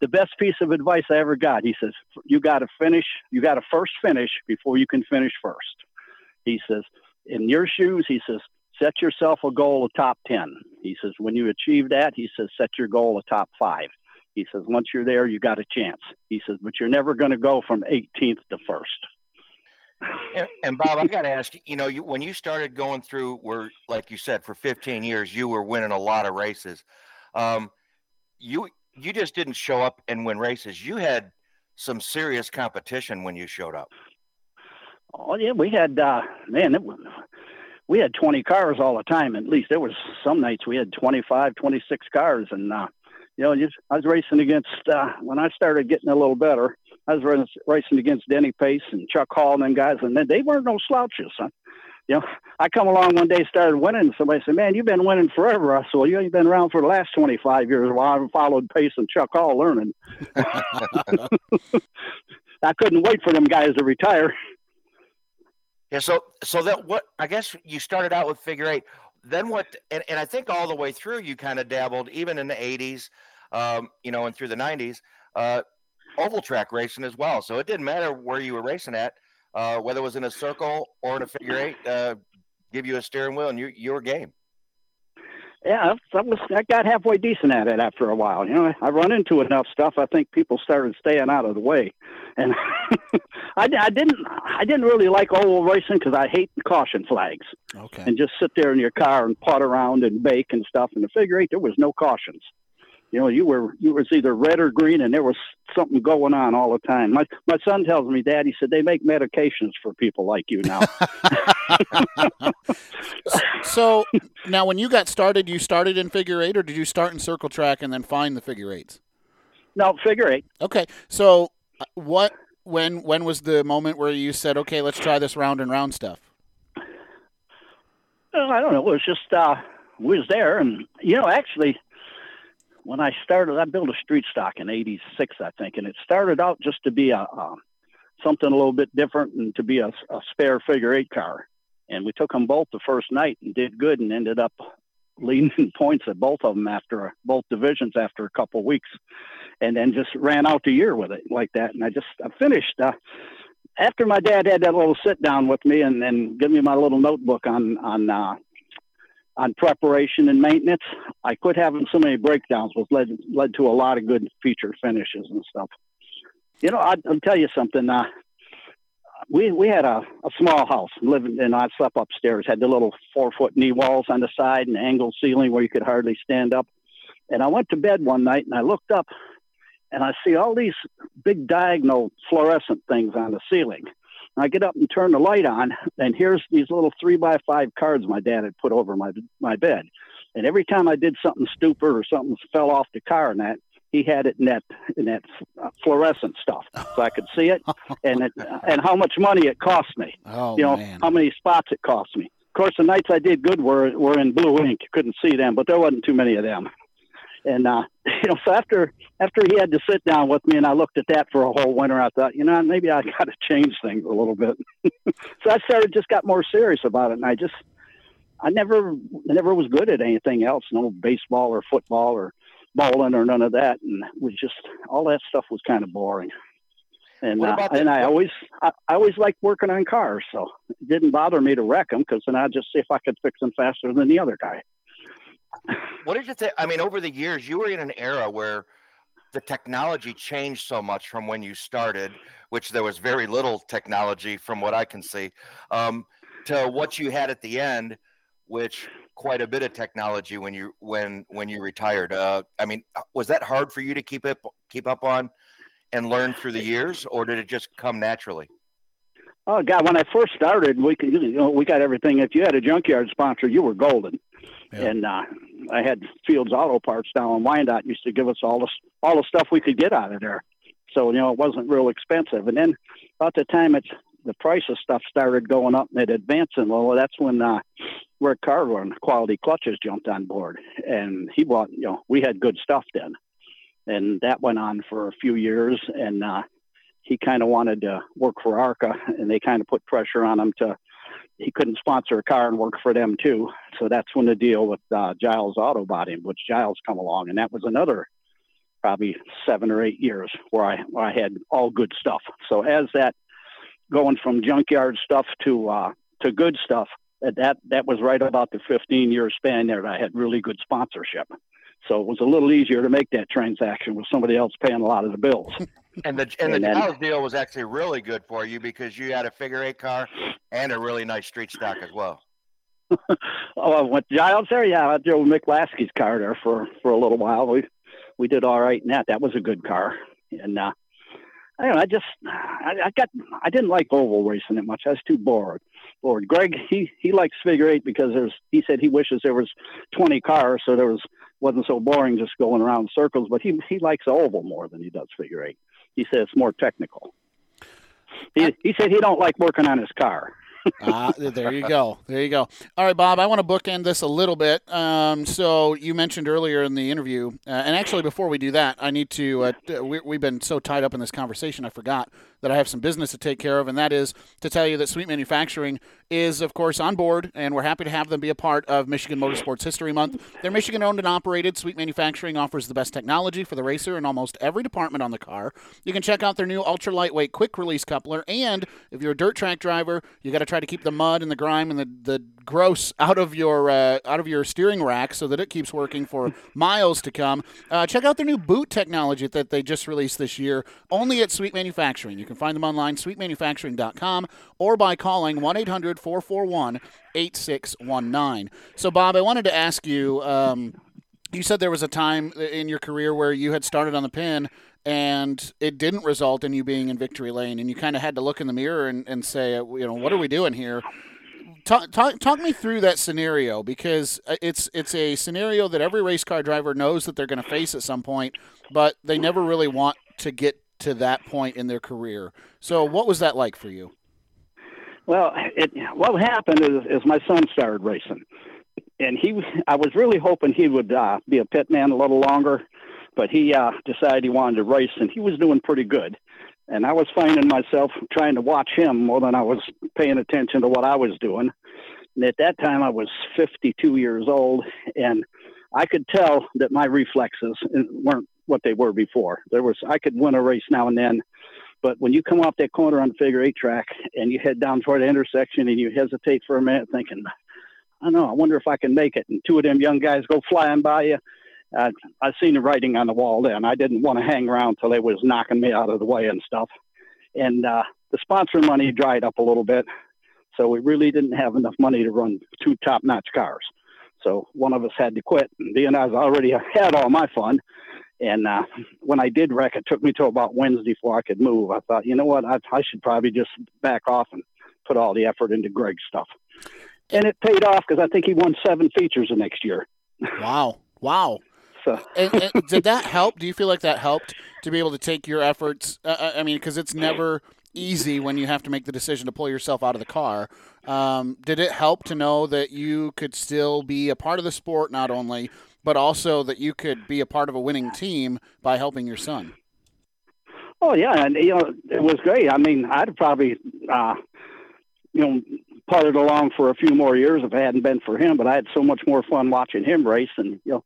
"The best piece of advice I ever got." He says, "You got to finish. You got to first finish before you can finish first. He says, "In your shoes," he says, "set yourself a goal of top ten. He says, "When you achieve that," he says, "set your goal of top five. He says, once you're there, you got a chance. He says, but you're never going to go from 18th to first. And, and Bob, I got to ask you, you know, you, when you started going through where, like you said, for 15 years, you were winning a lot of races. Um, you, you just didn't show up and win races. You had some serious competition when you showed up. Oh yeah, we had uh, man, it was, we had 20 cars all the time. At least there was some nights we had 25, 26 cars, and uh, you know, I was racing against uh, when I started getting a little better. I was rac- racing against Denny Pace and Chuck Hall and them guys, and then they weren't no slouches. Son. You know, I come along one day, started winning, and somebody said, "Man, you've been winning forever." I said, well, "You ain't been around for the last 25 years." While I haven't followed Pace and Chuck Hall learning. *laughs* I couldn't wait for them guys to retire. Yeah. So, so that what I guess you started out with figure eight. Then what? And, and I think all the way through you kind of dabbled, even in the '80s, um, you know, and through the '90s, uh, oval track racing as well. So it didn't matter where you were racing at, uh, whether it was in a circle or in a figure eight. Uh, give you a steering wheel and you you were game. Yeah, I was I got halfway decent at it after a while. You know, I run into enough stuff. I think people started staying out of the way, and *laughs* I, I didn't I didn't really like oval racing because I hate caution flags Okay. and just sit there in your car and putt around and bake and stuff. In the figure eight, there was no cautions. You know, you were you was either red or green, and there was something going on all the time. My my son tells me, Dad, he said they make medications for people like you now. *laughs* So now, when you got started, you started in figure eight, or did you start in circle track and then find the figure eights? no, figure eight. Okay. So uh, what? When? When was the moment where you said, "Okay, let's try this round and round stuff"? Uh, I don't know. It was just uh, we was there, and you know, actually, when I started, I built a street stock in '86, I think, and it started out just to be a, a something a little bit different and to be a, a spare figure eight car. And we took them both the first night and did good, and ended up leading *laughs* points at both of them after both divisions after a couple weeks, and then just ran out the year with it like that. And I just I finished. Uh, after my dad had that little sit down with me and then give me my little notebook on on uh, on preparation and maintenance, I quit having so many breakdowns, which led led to a lot of good feature finishes and stuff. You know, I, I'll tell you something. Uh, we we had a, a small house living, and I slept upstairs. Had the little four foot knee walls on the side and angled ceiling where you could hardly stand up. And I went to bed one night and I looked up and I see all these big diagonal fluorescent things on the ceiling. And I get up and turn the light on, and here's these little three by five cards my dad had put over my my bed. And every time I did something stupid or something fell off the car and that, he had it in that in that fluorescent stuff, so I could see it, *laughs* and it, and how much money it cost me. Oh you know man. how many spots it cost me. Of course, the nights I did good were were in blue ink. You couldn't see them, but there wasn't too many of them. And uh, *laughs* you know, so after after he had to sit down with me, and I looked at that for a whole winter, I thought, you know, maybe I *laughs* got to change things a little bit. *laughs* so I started just got more serious about it, and I just I never never was good at anything else, no baseball or football or bowling or none of that, and it was just all that stuff was kind of boring. And uh, and I always I, I always liked working on cars, so it didn't bother me to wreck them because then I'd just see if I could fix them faster than the other guy. What did you think? I mean, over the years, you were in an era where the technology changed so much from when you started, which there was very little technology from what I can see, um, to what you had at the end, which quite a bit of technology when you when when you retired. Uh, I mean, was that hard for you to keep it keep up on? and learn through the years, or did it just come naturally? Oh God! When I first started, we could, you know, we got everything. If you had a junkyard sponsor, you were golden. Yeah. And uh, I had Fields Auto Parts down in Wyandotte used to give us all the all the stuff we could get out of there. So you know, it wasn't real expensive. And then about the time it's the price of stuff started going up and it advancing, well, that's when uh, Rick Carver and Quality Clutches jumped on board, and he bought. You know, we had good stuff then and that went on for a few years. And uh, he kind of wanted to work for ARCA, and they kind of put pressure on him to. He couldn't sponsor a car and work for them too. So that's when the deal with uh, Giles Auto Body, which Giles come along, and that was another probably seven or eight years where I where I had all good stuff. So as that going from junkyard stuff to uh, to good stuff, that that was right about the 15 year span there. I had really good sponsorship. So it was a little easier to make that transaction with somebody else paying a lot of the bills. *laughs* and the and, and the Giles deal was actually really good for you because you had a figure eight car and a really nice street stock as well. *laughs* oh, with Giles there, yeah, I drove Mick Lasky's car there for for a little while. We we did all right in that. That was a good car, and uh, I don't know. I just I, I got I didn't like oval racing that much. I was too bored. Bored. Greg he he likes figure eight because there's he said he wishes there was 20 cars so there was wasn't so boring just going around circles. But he he likes oval more than he does figure eight. He says it's more technical. He he said he don't like working on his car *laughs* ah, there you go. There you go. All right, Bob, I want to bookend this a little bit. Um, so you mentioned earlier in the interview, uh, and actually before we do that, I need to. Uh, we, we've been so tied up in this conversation, I forgot that I have some business to take care of, and that is to tell you that Sweet Manufacturing is, of course, on board, and we're happy to have them be a part of Michigan Motorsports History Month. They're Michigan owned and operated. Sweet Manufacturing offers the best technology for the racer in almost every department on the car. You can check out their new ultra lightweight quick release coupler, and if you're a dirt track driver, you got to try to keep the mud and the grime and the, the gross out of your uh, out of your steering rack so that it keeps working for *laughs* miles to come. Uh, check out their new boot technology that they just released this year, only at Sweet Manufacturing. You can find them online, sweetmanufacturing.com, or by calling 1 800 441 8619. So, Bob, I wanted to ask you. Um, you said there was a time in your career where you had started on the pin and it didn't result in you being in victory lane and you kind of had to look in the mirror and, and say you know what are we doing here talk, talk, talk me through that scenario because uh, it's it's a scenario that every race car driver knows that they're going to face at some point but they never really want to get to that point in their career. So what was that like for you? Well it, what happened is, is my son started racing. And he i was really hoping he would uh, be a pit man a little longer but he uh, decided he wanted to race, and he was doing pretty good. And I was finding myself trying to watch him more than I was paying attention to what I was doing. And at that time, I was 52 years old, and I could tell that my reflexes weren't what they were before. There was I could win a race now and then, but when you come off that corner on the figure eight track and you head down toward the intersection and you hesitate for a minute, thinking, I don't know, I wonder if I can make it. And two of them young guys go flying by you, uh, I seen the writing on the wall then. I didn't want to hang around till they was knocking me out of the way and stuff. And uh, the sponsor money dried up a little bit, so we really didn't have enough money to run two top-notch cars. So one of us had to quit. And being I already had all my fun, and uh, when I did wreck, it took me till about Wednesday before I could move. I thought, you know what, I, I should probably just back off and put all the effort into Greg's stuff. And it paid off because I think he won seven features the next year. Wow. Wow. So, and, and *laughs* did that help? Do you feel like that helped to be able to take your efforts? Uh, uh I mean, because it's never easy when you have to make the decision to pull yourself out of the car. Um, did it help to know that you could still be a part of the sport, not only but also that you could be a part of a winning team by helping your son. Oh yeah, and you know it was great. I mean, I'd probably, uh, you know, putted along for a few more years if it hadn't been for him. But I had so much more fun watching him race, and you know,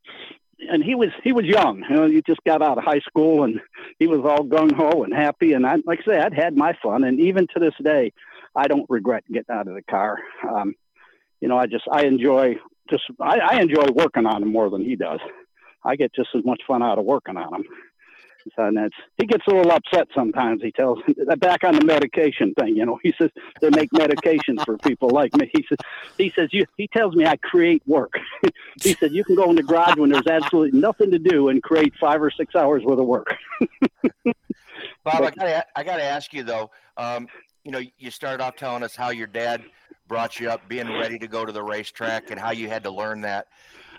and he was he was young. You know, he just got out of high school, and he was all gung ho and happy. And I, like I say, I'd had my fun, and even to this day, I don't regret getting out of the car. Um, you know, I just I enjoy just I, I enjoy working on him more than he does. I get just as much fun out of working on him. So, and that's, he gets a little upset sometimes. He tells back on the medication thing. You know, he says they make medications for people like me. He says he says you. He tells me I create work. *laughs* he said you can go in the garage when there's absolutely nothing to do and create five or six hours worth of work. *laughs* Bob, I got I got to ask you though. Um, you know, you started off telling us how your dad brought you up, being ready to go to the racetrack, and how you had to learn that.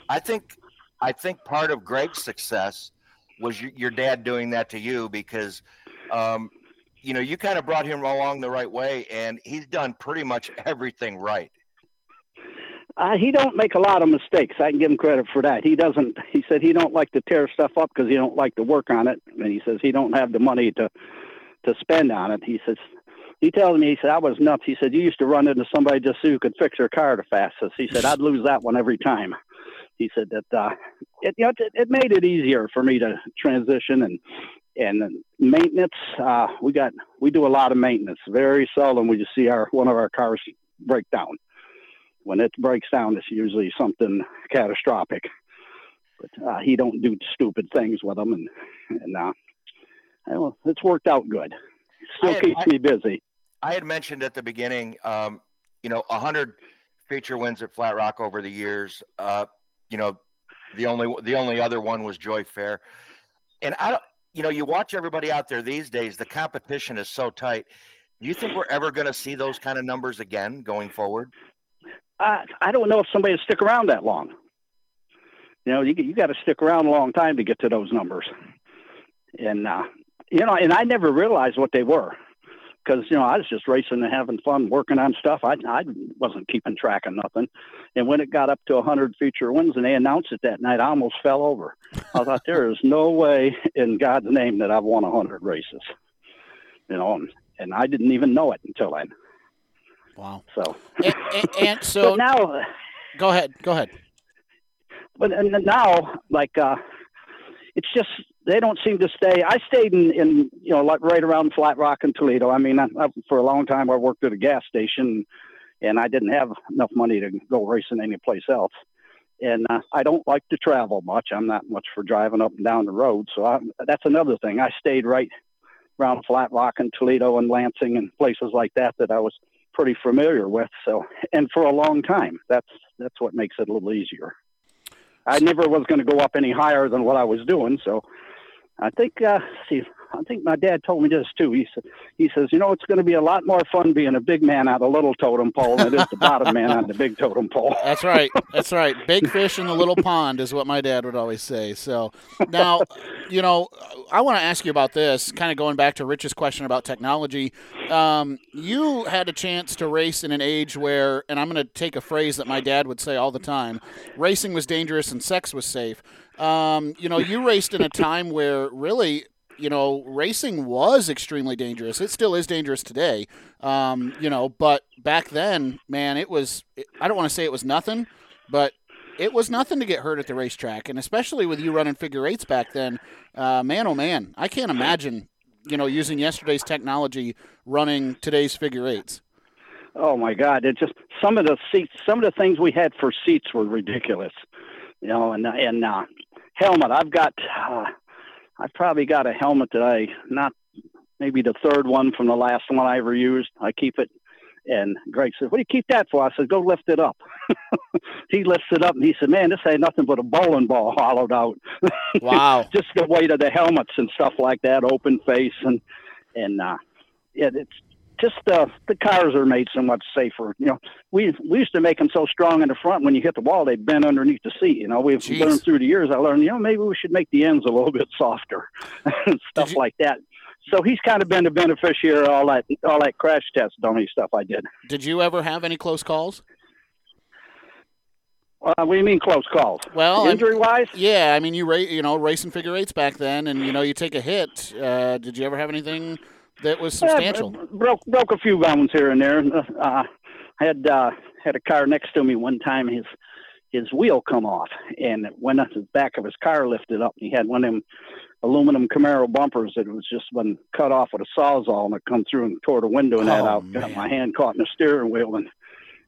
I think I think part of Greg's success was your, your dad doing that to you? Because um, you know you kind of brought him along the right way and he's done pretty much *laughs* everything right. Uh, he don't make a lot of mistakes. I can give him credit for that. He doesn't he said he don't like to tear stuff up because he don't like to work on it. And he says he don't have the money to to spend on it. He says he tells me he said i was nuts. He said you used to run into somebody just so you could fix their car the fastest. He said i'd lose that one every time he said that uh, it, you know, it, it made it easier for me to transition and and maintenance. Uh, we got we do a lot of maintenance. Very seldom we just see our one of our cars break down. When it breaks down, it's usually something catastrophic. But uh, he don't do stupid things with them, and and uh, well, it's worked out good. Still had, keeps I, me busy. I had mentioned at the beginning, um, you know, a hundred feature wins at Flat Rock over the years. Uh, you know, the only the only other one was Joy Fair, and I don't. You know, you watch everybody out there these days. The competition is so tight. Do you think we're ever going to see those kind of numbers again going forward? Uh, I don't know if somebody will stick around that long. You know, you you got to stick around a long time to get to those numbers, and uh, you know, and I never realized what they were because you know I was just racing and having fun, working on stuff. I I wasn't keeping track of nothing. And when it got up to 100 feature wins and they announced it that night, I almost fell over. I thought there is no way in God's name that I've won 100 races. You know, and, and I didn't even know it until then. Wow. So and, and, *laughs* and so now, go ahead. Go ahead. But and now, like, uh, it's just they don't seem to stay. I stayed in, in you know, like right around Flat Rock and Toledo. I mean, I, I, for a long time, I worked at a gas station, and I didn't have enough money to go racing anyplace else. And uh, I don't like to travel much. I'm not much for driving up and down the road. So I, that's another thing. I stayed right around Flat Rock and Toledo and Lansing and places like that that I was pretty familiar with. So, and for a long time, that's that's what makes it a little easier. I never was going to go up any higher than what I was doing, so I think, uh, see, I think my dad told me this too. He said, he says, you know, it's going to be a lot more fun being a big man on a little totem pole than it is the bottom man on the big totem pole. *laughs* That's right. That's right. Big fish in the little pond is what my dad would always say. So now, you know, I want to ask you about this. Kind of going back to Rich's question about technology. Um, you had a chance to race in an age where, and I'm going to take a phrase that my dad would say all the time: racing was dangerous and sex was safe. Um, you know, you raced in a time where really, you know, racing was extremely dangerous. It still is dangerous today. Um, you know, but back then, man, it was. I don't want to say it was nothing, but it was nothing to get hurt at the racetrack, and especially with you running figure eights back then. Uh, man, oh man, I can't imagine. You know, using yesterday's technology running today's figure eights. Oh my God! It just some of the seats, some of the things we had for seats were ridiculous. You know, and and uh, helmet. I've got, uh, I've probably got a helmet that I not maybe the third one from the last one I ever used. I keep it. And Greg says, "What do you keep that for?" I said, "Go lift it up." *laughs* he lifts it up and he said, "Man, this ain't nothing but a bowling ball hollowed out." *laughs* Wow! Just the weight of the helmets and stuff like that, open face and and uh, yeah, it's just uh, the cars are made so much safer. You know, we we used to make them so strong in the front when you hit the wall they'd bend underneath the seat. You know, we've Jeez. learned through the years. I learned, you know, maybe we should make the ends a little bit softer *laughs* and stuff you, like that. So he's kind of been the beneficiary of all that all that crash test dummy stuff I did. Did you ever have any close calls? Uh, what do you mean close calls? Well, injury wise, Yeah, I mean, you ra- you know racing figure eights back then, and you know you take a hit. Uh, did you ever have anything that was substantial? broke broke a few bones here and there. Uh, I had uh, had a car next to me one time. His his wheel come off, and it went when the back of his car lifted up, he had one of them aluminum Camaro bumpers that was just been cut off with a sawzall, and it come through and tore the window and that Oh, out. Got my hand caught in the steering wheel and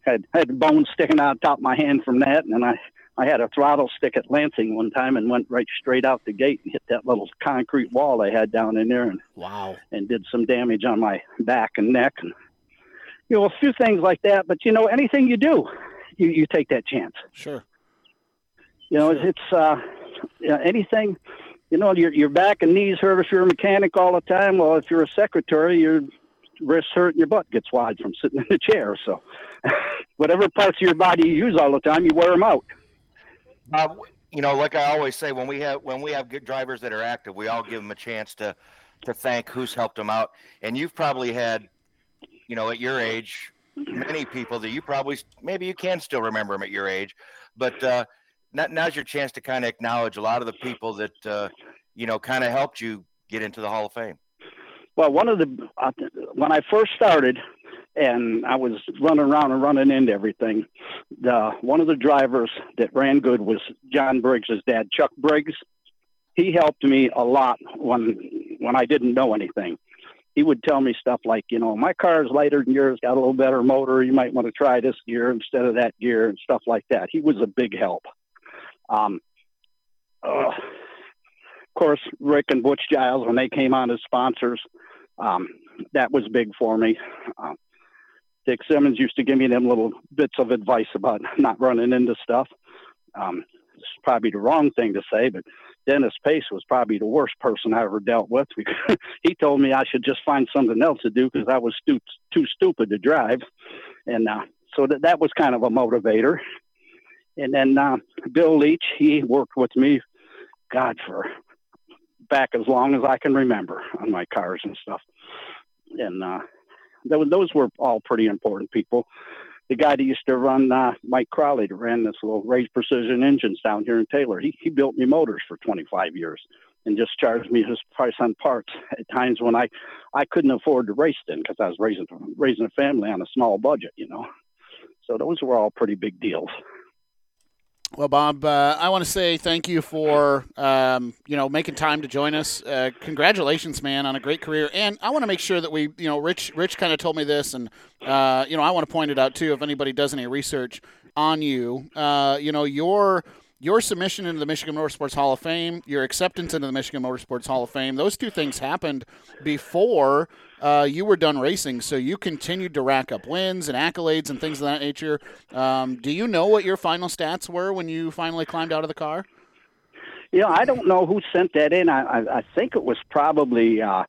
had had bones sticking out top of my hand from that, and then I. I had a throttle stick at Lansing one time and went right straight out the gate and hit that little concrete wall I had down in there and Wow. and did some damage on my back and neck and you know a few things like that. But you know anything you do you, you take that chance. Sure. you know it's uh yeah, anything you know your your back and knees hurt if you're a mechanic all the time. Well if you're a secretary your wrists hurt and your butt gets wide from sitting in the chair. So *laughs* whatever parts of your body you use all the time you wear them out Uh, you know, like I always say, when we have when we have good drivers that are active, we all give them a chance to to thank who's helped them out. And you've probably had, you know, at your age, many people that you probably maybe you can still remember them at your age, but uh, now's your chance to kind of acknowledge a lot of the people that uh, you know kind of helped you get into the Hall of Fame. Well, one of the uh, when I first started, and I was running around and running into everything. The one of the drivers that ran good was John Briggs' dad, Chuck Briggs. He helped me a lot when when I didn't know anything. He would tell me stuff like, you know, my car is lighter than yours, got a little better motor. You might want to try this gear instead of that gear and stuff like that. He was a big help. Um, uh, of course, Rick and Butch Giles when they came on as sponsors, um, that was big for me. Um, Dick Simmons used to give me them little bits of advice about *laughs* not running into stuff. Um, it's probably the wrong thing to say, but Dennis Pace was probably the worst person I ever dealt with. *laughs* he told me I should just find something else to do because I was stu- too stupid to drive, and uh, so that that was kind of a motivator. And then uh, Bill Leach, he worked with me, God, for back as long as I can remember on my cars and stuff. And uh, those, those were all pretty important people. The guy that used to run uh, Mike Crowley that ran this little raised precision engines down here in Taylor, he, he built me motors for 25 years and just charged me his price on parts at times when I, I couldn't afford to race then because I was raising raising a family on a small budget, you know. So those were all pretty big deals. Well, Bob, uh, I want to say thank you for um, you know making time to join us. Uh, congratulations, man, on a great career. And I want to make sure that we, you know, Rich, Rich kind of told me this, and uh, you know, I want to point it out too. If anybody does any research on you, uh, you know, your your submission into the Michigan Motorsports Hall of Fame, your acceptance into the Michigan Motorsports Hall of Fame, those two things happened before uh, you were done racing. So you continued to rack up wins and accolades and things of that nature. Um, do you know what your final stats were when you finally climbed out of the car? You know, I don't know who sent that in. I, I, I think it was probably uh,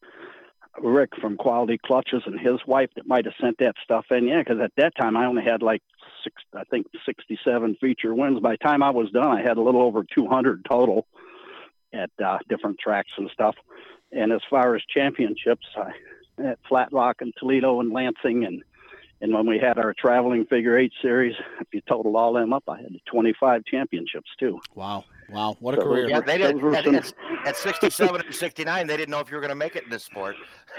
Rick from Quality Clutches and his wife that might have sent that stuff in. Yeah, because at that time I only had like six, I think sixty-seven feature wins. By the time I was done, I had a little over two hundred total at uh, different tracks and stuff. And as far as championships, I at Flat Rock and Toledo and Lansing and and when we had our traveling figure eight series, if you total all them up, I had 25 championships too. Wow, wow, what a So, career! Yeah, they didn't at, at, at 67 and 69. They didn't know if you were going to make it in this sport. *laughs*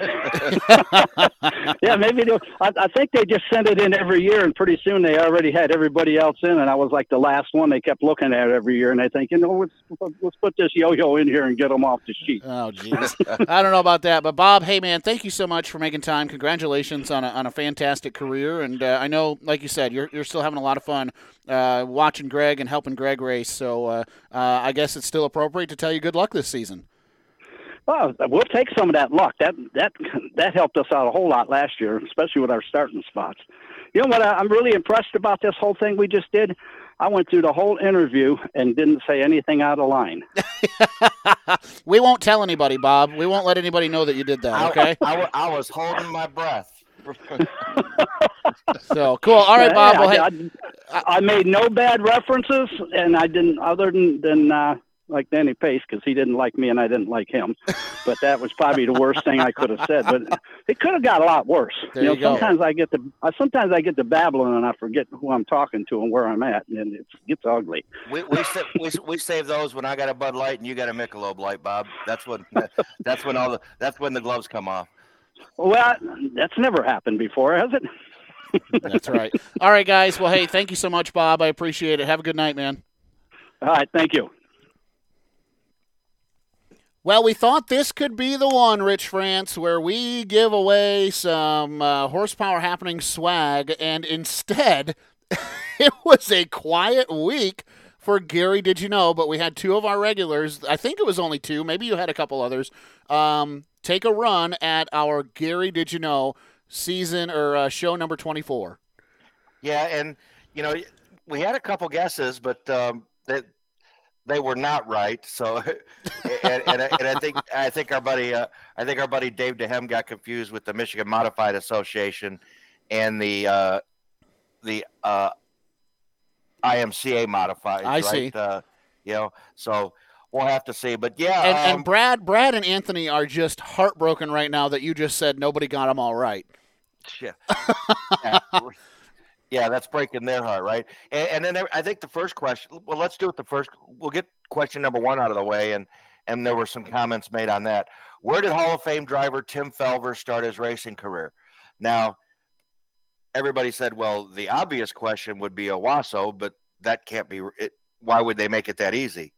yeah, maybe they'll, I, I think they just sent it in every year, and pretty soon they already had everybody else in, and I was like the last one. They kept looking at every year, and they think, you know, let's let's put this yo-yo in here and get them off the sheet. Oh, jeez. I don't know about that, but Bob, hey man, thank you so much for making time. Congratulations on a, on a fantastic career, and uh, I know, like you said, you're you're still having a lot of fun uh, watching Greg and helping Greg race. So uh, uh, I guess it's still appropriate to tell you good luck this season. Well, we'll take some of that luck. That that that helped us out a whole lot last year, especially with our starting spots. You know what? I- I'm really impressed about this whole thing we just did. I went through the whole interview and didn't say anything out of line. *laughs* *laughs* we won't tell anybody, Bob. We won't let anybody know that you did that. Okay. I, I, I was holding my breath. *laughs* so cool. All right, Bob. Well, I, hey, I, I made no bad references, and I didn't other than than uh, like Danny Pace because he didn't like me and I didn't like him. but that was probably the worst thing I could have said. But it could have got a lot worse. There you know, you go. sometimes I get the uh, sometimes I get to babbling and I forget who I'm talking to and where I'm at, and it gets ugly. We we, sa- we we save those when I got a Bud Light and you got a Michelob Light, Bob. That's when that's when all the that's when the gloves come off. Well, that's never happened before, has it? That's right. All right, guys. Well, hey, thank you so much, Bob. I appreciate it. Have a good night, man. All right, thank you. Well, we thought this could be the one, Rich France, where we give away some uh, horsepower happening swag, and instead, *laughs* it was a quiet week for Gary. Did you know? But we had two of our regulars. I think it was only two. Maybe you had a couple others. Um, take a run at our Gary. Did you know? Season or uh, show number twenty-four. Yeah, and you know we had a couple guesses, but um, they they were not right. So, *laughs* and, and, I- and I think I think our buddy uh, I think our buddy Dave Dehem got confused with the Michigan Modified Association and the uh, the uh, IMCA modified. I right? see. Uh, you know, so we'll have to see. But yeah, And, um, and Brad, Brad, and Anthony are just heartbroken right now that you just said nobody got them all right. Yeah. yeah. Yeah, that's breaking their heart, right? And, and then I think the first question. Well, let's do it. The first. We'll get question number one out of the way, and and there were some comments made on that. Where did Hall of Fame driver Tim Felver start his racing career? Now, everybody said, well, the obvious question would be Owosso, but that can't be. It, why would they make it that easy?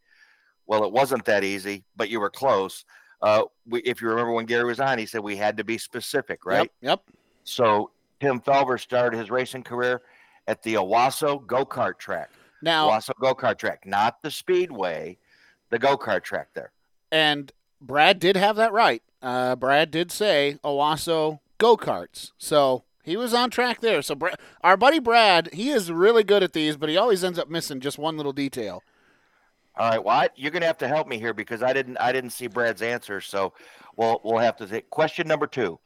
Well, it wasn't that easy, but you were close. Uh, we, if you remember when Gary was on, he said we had to be specific, right? Yep. Yep. So Tim Felver started his racing career at the Owosso go kart track. Now, Owosso go kart track, not the speedway, the go kart track there. and Brad did have that right. Uh, Brad did say Owosso go karts, so he was on track there. So our buddy Brad, he is really good at these, but he always ends up missing just one little detail. All right, well, you're going to have to help me here because I didn't I didn't see Brad's answer, so we'll we'll have to take question number two.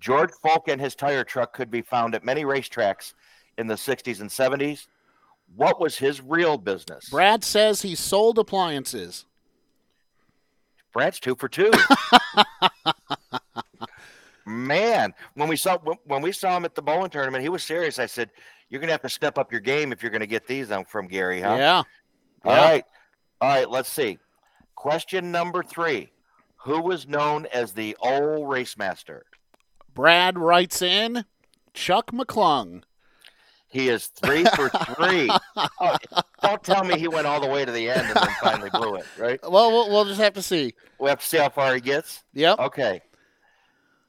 George Folk and his tire truck could be found at many racetracks in the 60s and 70s. What was his real business? Brad says he sold appliances. Brad's two for two. *laughs* Man, when we saw when- we saw him at the bowling tournament, he was serious. I said, "You're gonna have to step up your game if you're gonna get these from Gary, huh?" Yeah. All Yeah. right, all right. Let's see. Question number three: Who was known as the old race master? Brad writes in Chuck McClung. He is three for three. Oh, *laughs* don't tell me he went all the way to the end and then finally blew it. Right? Well, we'll, we'll just have to see. We have to see how far he gets. Yep. Okay.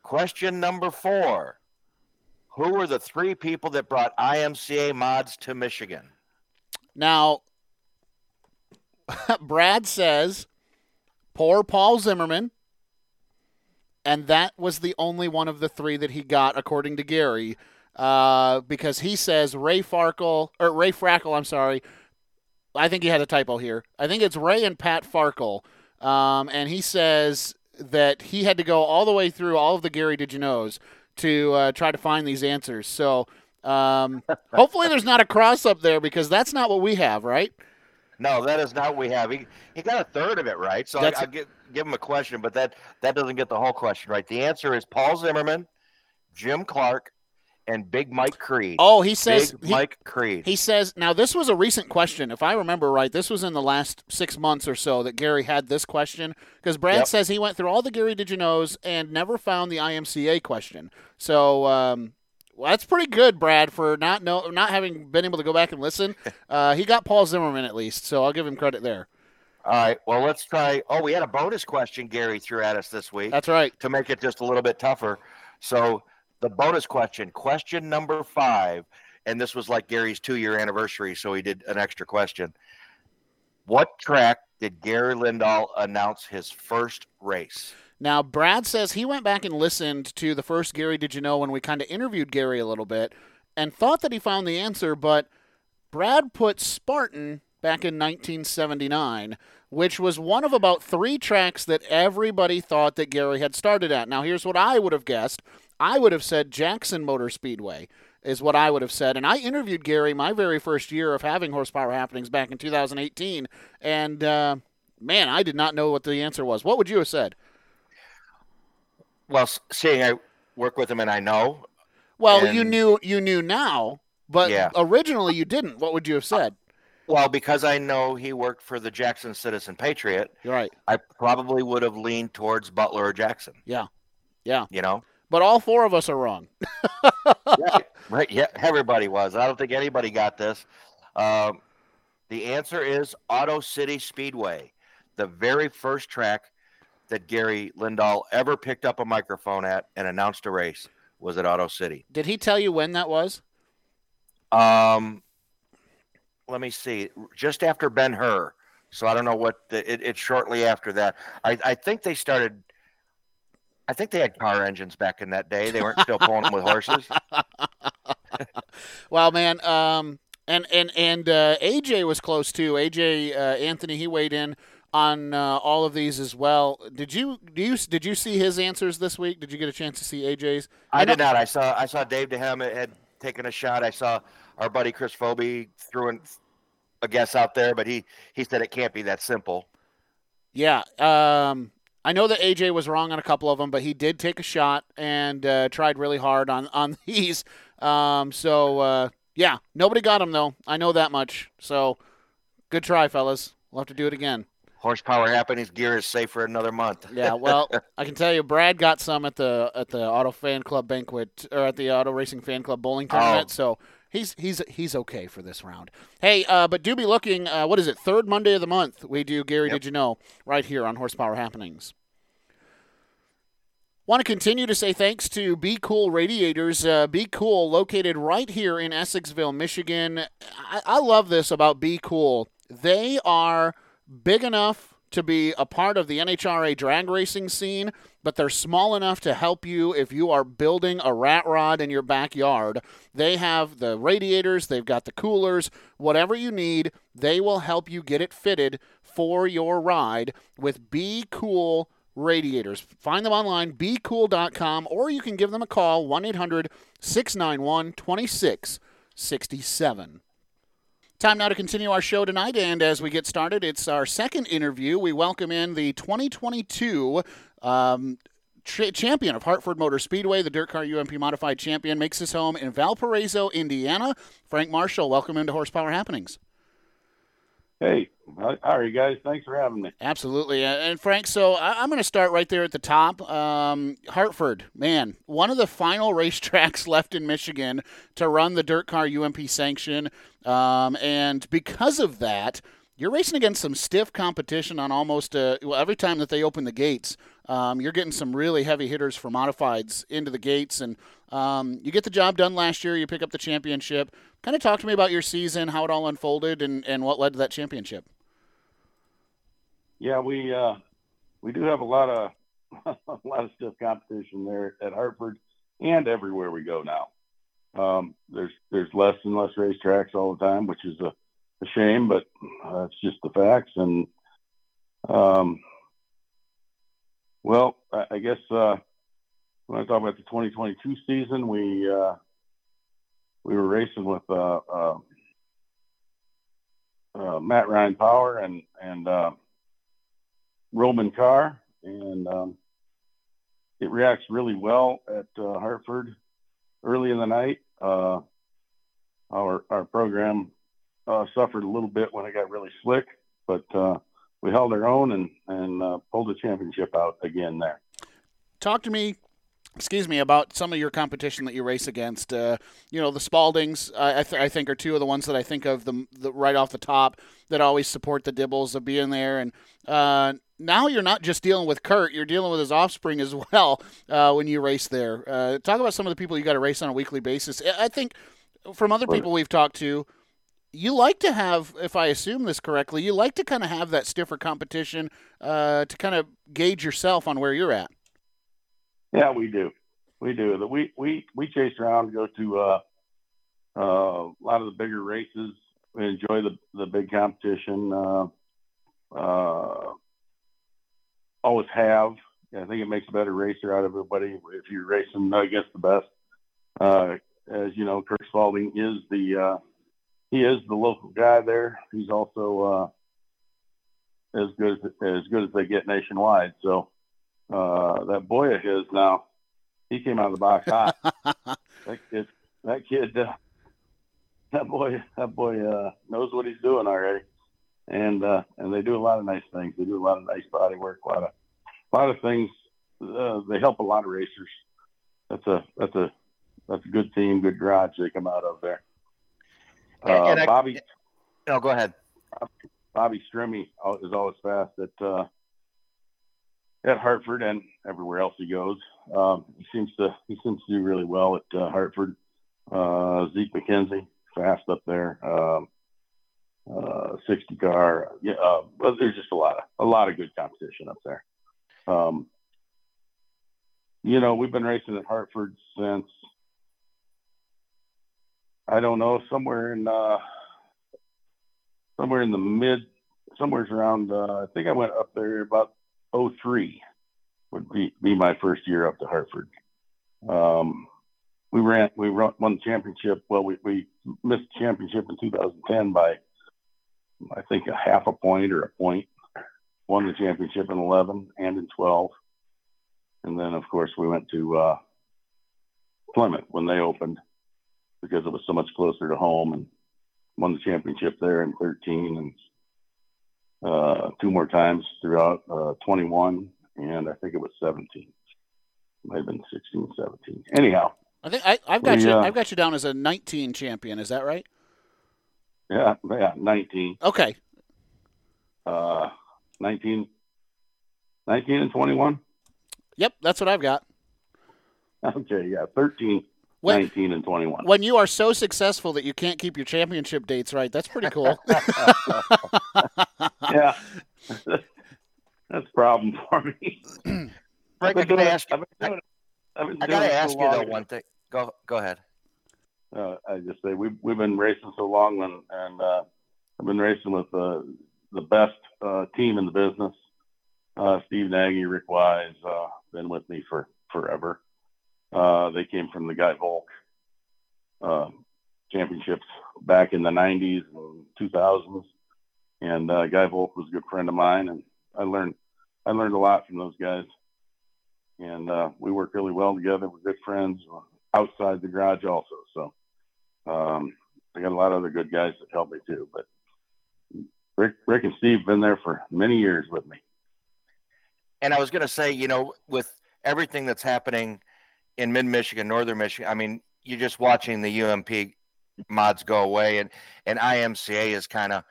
Question number four. Who were the three people that brought IMCA mods to Michigan? Now, *laughs* Brad says poor Paul Zimmerman, and that was the only one of the three that he got, according to Gary, uh, because he says Ray Farkle or Ray Frackle. I'm sorry, I think he had a typo here. I think it's Ray and Pat Farkle, um, and he says that he had to go all the way through all of the Gary Did You Knows to uh, try to find these answers. So. Um, *laughs* hopefully, there's not a cross up there because that's not what we have, right? No, that is not what we have. He, he got a third of it right, so I, That's- I'll give, give him a question, but that, that doesn't get the whole question right. The answer is Paul Zimmerman, Jim Clark, and Big Mike Creed. Oh, he says Big he, Mike Creed. he says now this was a recent question, if I remember right. This was in the last six months or so that Gary had this question because Brad Yep. says he went through all the Gary Did You Knows and never found the IMCA question. So um, well, that's pretty good, Brad, for not know not having been able to go back and listen. *laughs* Uh, he got Paul Zimmerman at least, so I'll give him credit there. All right, well, let's try. Oh, we had a bonus question Gary threw at us this week. That's right. to make it just a little bit tougher. So the bonus question, question number five, and this was like Gary's two-year anniversary, so he did an extra question. What track did Gary Lindahl announce his first race? Now, Brad says he went back and listened to the first Gary Did You Know when we kind of interviewed Gary a little bit and thought that he found the answer, but Brad put Spartan back in 1979, which was one of about three tracks that everybody thought that Gary had started at. Now, here's what I would have guessed I would have said Jackson Motor Speedway. Is what I would have said. And I interviewed Gary my very first year of having horsepower happenings back in 2018. And uh, man, I did not know what the answer was. What would you have said? Well, seeing I work with him and I know. Well, and, you knew you knew now, but yeah. originally you didn't. What would you have said? Well, because I know he worked for the Jackson Citizen Patriot. You're right. I probably would have leaned towards Butler or Jackson. Yeah. Yeah. You know? But all four of us are wrong. *laughs* right, right. Yeah. Everybody was. I don't think anybody got this. Um, the answer is Auto City Speedway, the very first track that Gary Lindahl ever picked up a microphone at and announced a race was at Auto City. Did he tell you when that was? Um, let me see. Just after Ben Hur. So I don't know what the, it, it's shortly after that. I, I think they started. I think they had car engines back in that day. They weren't still pulling them with horses. *laughs* well, man, um, and and and uh, AJ was close too. AJ uh, Anthony he weighed in on uh, all of these as well. Did you do you did you see his answers this week? Did you get a chance to see AJ's? I, I did not. I saw I saw Dave DeHem had taken a shot. I saw our buddy Chris Phoebe threw in a guess out there, but he he said it can't be that simple. Yeah. Um, I know that AJ was wrong on a couple of them, but he did take a shot and uh, tried really hard on on *laughs* these. Um, so uh, yeah, nobody got him though. I know that much. So good try, fellas. We'll have to do it again. Horsepower happenings gear is safe for another month. yeah, well, *laughs* I can tell you, Brad got some at the at the Auto Fan Club banquet or at the Auto Racing Fan Club bowling tournament. Oh. So he's he's he's okay for this round. Hey, uh, but do be looking. Uh, what is it? Third Monday of the month. We do. Gary, yep. did you know? Right here on Horsepower Happenings. Want to continue to say thanks to Be Cool Radiators. Uh, Be Cool, located right here in Essexville, Michigan. I, I love this about Be Cool. They are big enough to be a part of the NHRA drag racing scene, but they're small enough to help you if you are building a rat rod in your backyard. They have the radiators, they've got the coolers, whatever you need, they will help you get it fitted for your ride with Be Cool radiators. Find them online, becool.com, or you can give them a call, 1 800 691 2667. Time now to continue our show tonight, and as we get started, it's our second interview. We welcome in the 2022 um, champion of Hartford Motor Speedway, the Dirt Car UMP Modified champion, makes his home in Valparaiso, Indiana. Frank Marshall, welcome into Horsepower Happenings. Hey, how are you guys? Thanks for having me. Absolutely. And Frank, so I'm going to start right there at the top. Um, Hartford, man, one of the final *laughs* racetracks left in Michigan to run the Dirt Car UMP sanction. Um, and because of that, you're racing against some stiff competition on almost uh, well every time that they open the gates. Um, you're getting some really heavy hitters for modifieds into the gates, and um, you get the job done last year. You pick up the championship. Kind of talk to me about your season, how it all unfolded, and, and what led to that championship. Yeah, we uh, we do have a lot of *laughs* a lot of stiff competition there at Hartford and everywhere we go now. Um, there's there's less and less racetracks all the time, which is a, a shame, but uh, it's just the facts. And um, well, I, I guess uh, when I talk about the 2022 season, we uh, we were racing with uh, uh, Matt Ryan Power and and Roman Carr, and um, it reacts really well at Hartford early in the night. Our our program uh, suffered a little bit when it got really slick, but uh, we held our own and and uh, pulled the championship out again there. Talk to me excuse me, about some of your competition that you race against. Uh, you know, the Spaldings, I, th- I, think, are two of the ones that I think of the, the, right off the top that always support the Dibbles of being there. And uh, now you're not just dealing with Kurt, you're dealing with his offspring as *laughs* well uh, when you race there. Uh, talk about some of the people you got to race on a weekly basis. I think from other people we've talked to, you like to have, if I assume this correctly, you like to kind of have that stiffer competition uh, to kind of gauge yourself on where you're at. Yeah, we do. We do. We we we chase around, go to uh, uh, a lot of the bigger races. We enjoy the the big competition. Uh, uh, always have. I think it makes a better racer out of everybody if you're racing against the best. Uh, as you know, Kirk Spalding is the uh, he is the local guy there. He's also as good as as good as they get nationwide. So uh, that boy of his now, he came out of the box hot. *laughs* that kid, that kid, uh, that boy, that boy uh, knows what he's doing already, and uh, and they do a lot of nice things. They do a lot of nice body work, a lot of a lot of things. Uh, they help a lot of racers. That's a that's a that's a good team, good garage they come out of there. Uh, And I- Bobby, No, go ahead. Bobby Strimmy is always fast at uh, at Hartford and everywhere else he goes. Um, he seems to he seems to do really well at uh, Hartford. Uh, Zeke McKenzie, fast up there. Um, uh, 60 car. Yeah, uh, but there's just a lot of a lot of good competition up there. Um, you know, we've been racing at Hartford since I don't know somewhere in uh, somewhere in the mid somewhere's around uh, I think I went up there about 03 would be be my first year up to Hartford. Um, we ran we won the championship. Well, we, we missed the championship in 2010 by I think a half a point or a point. Won the championship in 11 and in 12, and then of course we went to uh, Plymouth when they opened because it was so much closer to home and won the championship there in 13 and uh, two more times throughout uh, 21 and I think it was 17. Might have been 16, 17. Anyhow, I think I, I've got We, you. uh, I've got you down as a 19 champion. Is that right? yeah, yeah, 19, Okay. uh, 19, 19 and 21. Yep, that's what I've got. *laughs* Okay, yeah, 13, When, 19 and 21. when you are so successful that you can't keep your championship dates right, that's pretty cool. *laughs* *laughs* yeah, that's a problem for me. Frank, I've been gotta doing ask I've you. been doing I've been I gotta it so ask you though one thing. Go go ahead. uh, I just say we've we've been racing so long, and and uh, I've been racing with uh, the best uh, team in the business. Uh, Steve Nagy, Rick Wise, uh, been with me for forever. Uh, they came from the Guy Volk uh, championships back in the '90s and 2000s, and uh, Guy Volk was a good friend of mine, and I learned I learned a lot from those guys. And uh, we work really well together. We're good friends outside the garage also. So um, I got a lot of other good guys that help me too. But Rick, Rick and Steve have been there for many years with me. And I was going to say, you know, with everything that's happening in mid Michigan, northern Michigan, I mean, you're just watching the UMP mods go away, and and IMCA is kind of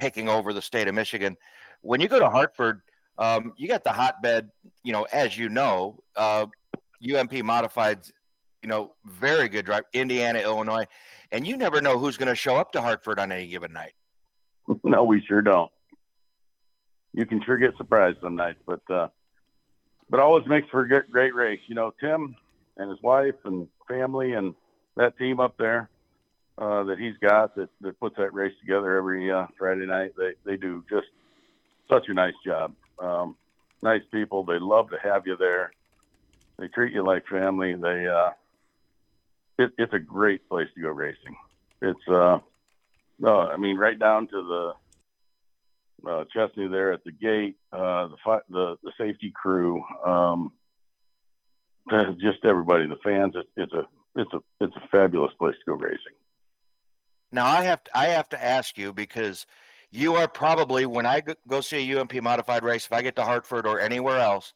taking over the state of Michigan. When you go to Hartford, um, you got the hotbed, you know, as you know, uh, UMP modified, you know, very good drive, Indiana, Illinois, and you never know who's going to show up to Hartford on any given night. *laughs* no, we sure don't. You can sure get surprised some nights, but uh, but always makes for a great, great race. You know, Tim and his wife and family and that team up there uh, that he's got that, that puts that race together every uh, Friday night. They they do just such a nice job. Um, nice people. They love to have you there. They treat you like family. They uh, it, it's a great place to go racing. It's uh, no, I mean right down to the uh, Chesney there at the gate, uh, the the the safety crew, um, just everybody, the fans. It, it's a it's a it's a fabulous place to go racing. Now I have to, I have to ask you because you are probably when I go- go see a UMP modified race, if I get to Hartford or anywhere else,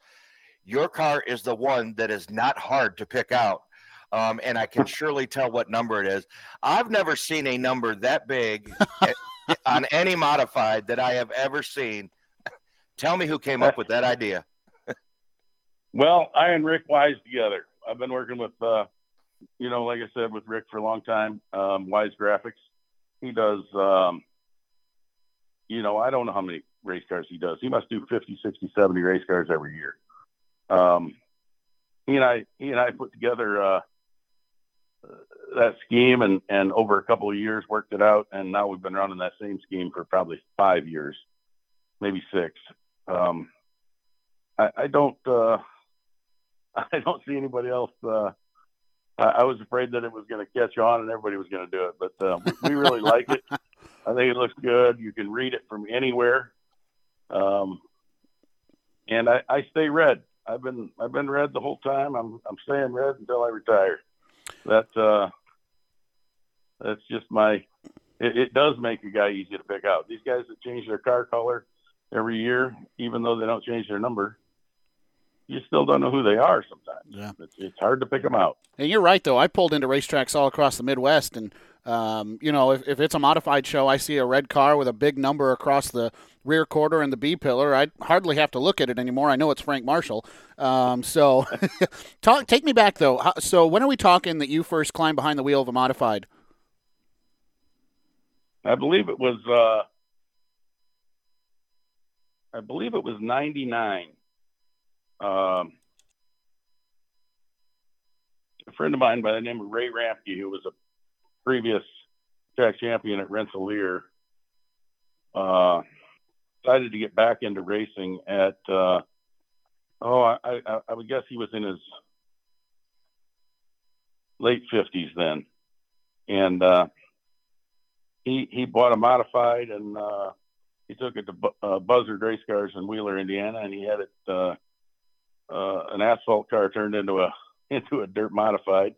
your car is the one that is not hard to pick out. Um, and I can *laughs* surely tell what number it is. I've never seen a number that big *laughs* on any modified that I have ever seen. Tell me who came up with that idea. Well, I and Rick Wise together. I've been working with, uh, you know, like I said, with Rick for a long time. Um, Wise Graphics. He does, um, you know, I don't know how many race cars he does. He must do 50, 60, 70 race cars every year. Um, he and I, he and I put together uh, that scheme, and and over a couple of years worked it out, and now we've been running that same scheme for probably five years, maybe six. Um, I, I don't. Uh, *laughs* I don't see anybody else. Uh, I, I was afraid that it was going to catch on and everybody was going to do it, but we, we really like it. *laughs* I think it looks good. You can read it from anywhere. Um, and I, I stay red. I've been I've been red the whole time. I'm I'm staying red until I retire. That uh, that's just my. It, it does make a guy easy to pick out. These guys that change their car color every year, even though they don't change their number, you still don't know who they are sometimes. Yeah. It's, it's hard to pick them out. And you're right, though. I pulled into racetracks all across the Midwest, and um, you know, if, if it's a modified show, I see a red car with a big number across the rear quarter and the B pillar. I hardly have to look at it anymore. I know it's Frank Marshall. Um, so, *laughs* talk. Take me back though. How, so, when are we talking that you first climbed behind the wheel of a modified? I believe it was. Uh, I believe it was '99. Um, a friend of mine by the name of Ray Rampke, who was a previous track champion at Rensselaer, uh, decided to get back into racing at. Uh, oh, I, I, I would guess he was in his late fifties then, and uh, he he bought a modified and uh, he took it to uh, Buzzard Race Cars in Wheeler, Indiana, and he had it uh, an asphalt car turned into a *laughs* into a dirt modified,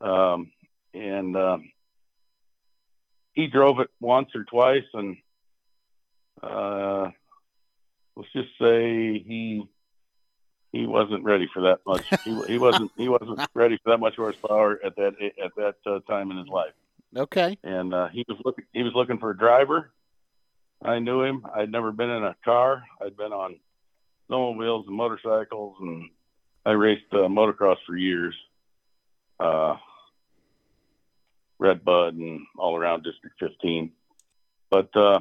um, and um, he drove it once or twice, and uh, let's just say he he wasn't ready for that much. *laughs* he, he wasn't he wasn't ready for that much horsepower at that at that uh, time in his life. Okay. And uh, he was looking he was looking for a driver. I knew him. I'd never been in a car. I'd been on snowmobiles and motorcycles, and I raced uh, motocross for years. Uh, Red Bud and all around District 15. But uh,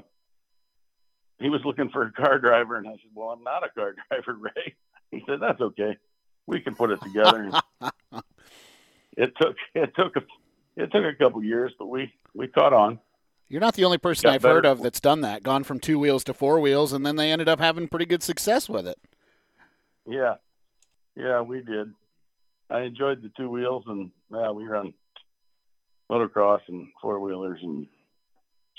he was looking for a car driver, and I said, "Well, I'm not a car *laughs* driver, Ray." He said, "That's okay. We can put it together." *laughs* it took it took a it took a couple years, but we we caught on. You're not the only person I've better. heard of that's done that, gone from two wheels to four wheels, and then they ended up having pretty good success with it. Yeah, yeah, we did. I enjoyed the two wheels, and yeah, we run motocross and four wheelers and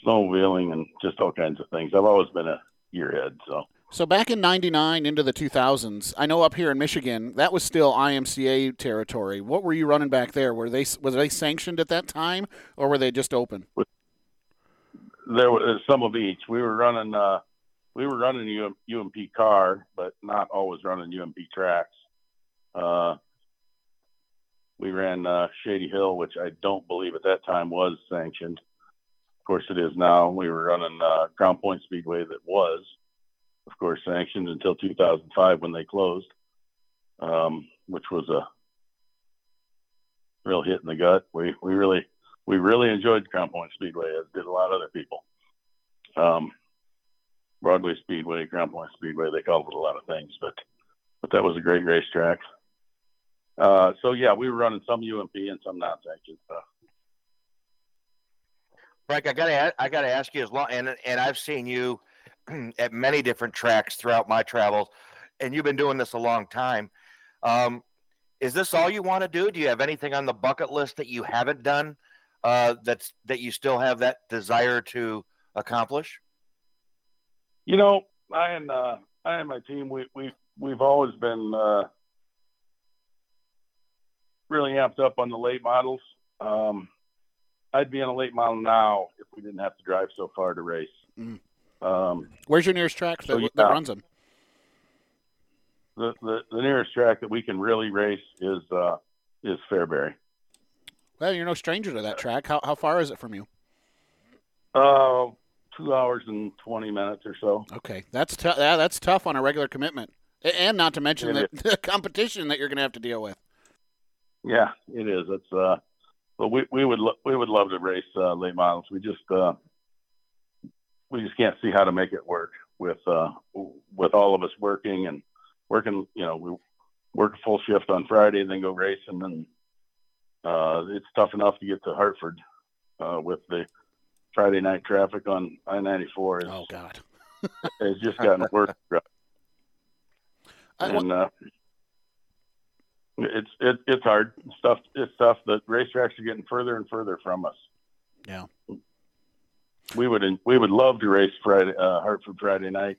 snowmobiling and just all kinds of things. I've always been a gearhead, so So back in '99 into the 2000s, I know up here in Michigan that was still IMCA territory. What were you running back there? Were they was they sanctioned at that time, or were they just open? There was some of each. We were running, uh, we were running UM, UMP car, but not always running UMP tracks. Uh, we ran uh, Shady Hill, which I don't believe at that time was sanctioned. Of course, it is now. We were running uh, Crown Point Speedway, that was, of course, sanctioned until 2005 when they closed, um, which was a real hit in the gut. We we really we really enjoyed Crown Point Speedway, as did a lot of other people. Um, Broadway Speedway, Crown Point Speedway, they called it a lot of things, but but that was a great racetrack. Uh, so yeah, we were running some UMP and some non-sanctioned stuff. Frank, I gotta I gotta ask you as long and and I've seen you *clears throat* at many different tracks throughout my travels, and you've been doing this a long time. Um, is this all you want to do? Do you have anything on the bucket list that you haven't done uh, that's that you still have that desire to accomplish? You know, I and uh, I and my team, we we we've always been uh, really amped up on the late models. Um, I'd be in a late model now if we didn't have to drive so far to race. Mm. Um, Where's your nearest track that, So, that runs them? the, the the nearest track that we can really race is uh, is Fairbury. Well, you're no stranger to that track. How how far is it from you? Uh, two hours and twenty minutes or so. Okay, that's tough. Yeah, that's tough on a regular commitment, and not to mention the, *laughs* the competition that you're going to have to deal with. Yeah, it is. It's uh, but we we would lo- we would love to race uh, late models. We just uh, we just can't see how to make it work with uh, with all of us working and working. You know, we work a full shift on Friday, and then go racing, and uh, it's tough enough to get to Hartford uh, with the Friday night traffic on I ninety four. Oh God. *laughs* It's just gotten worse. And uh, it's it, it's hard stuff. It's tough. The racetracks are getting further and further from us. Yeah. We would we would love to race Friday uh, Hartford Friday night,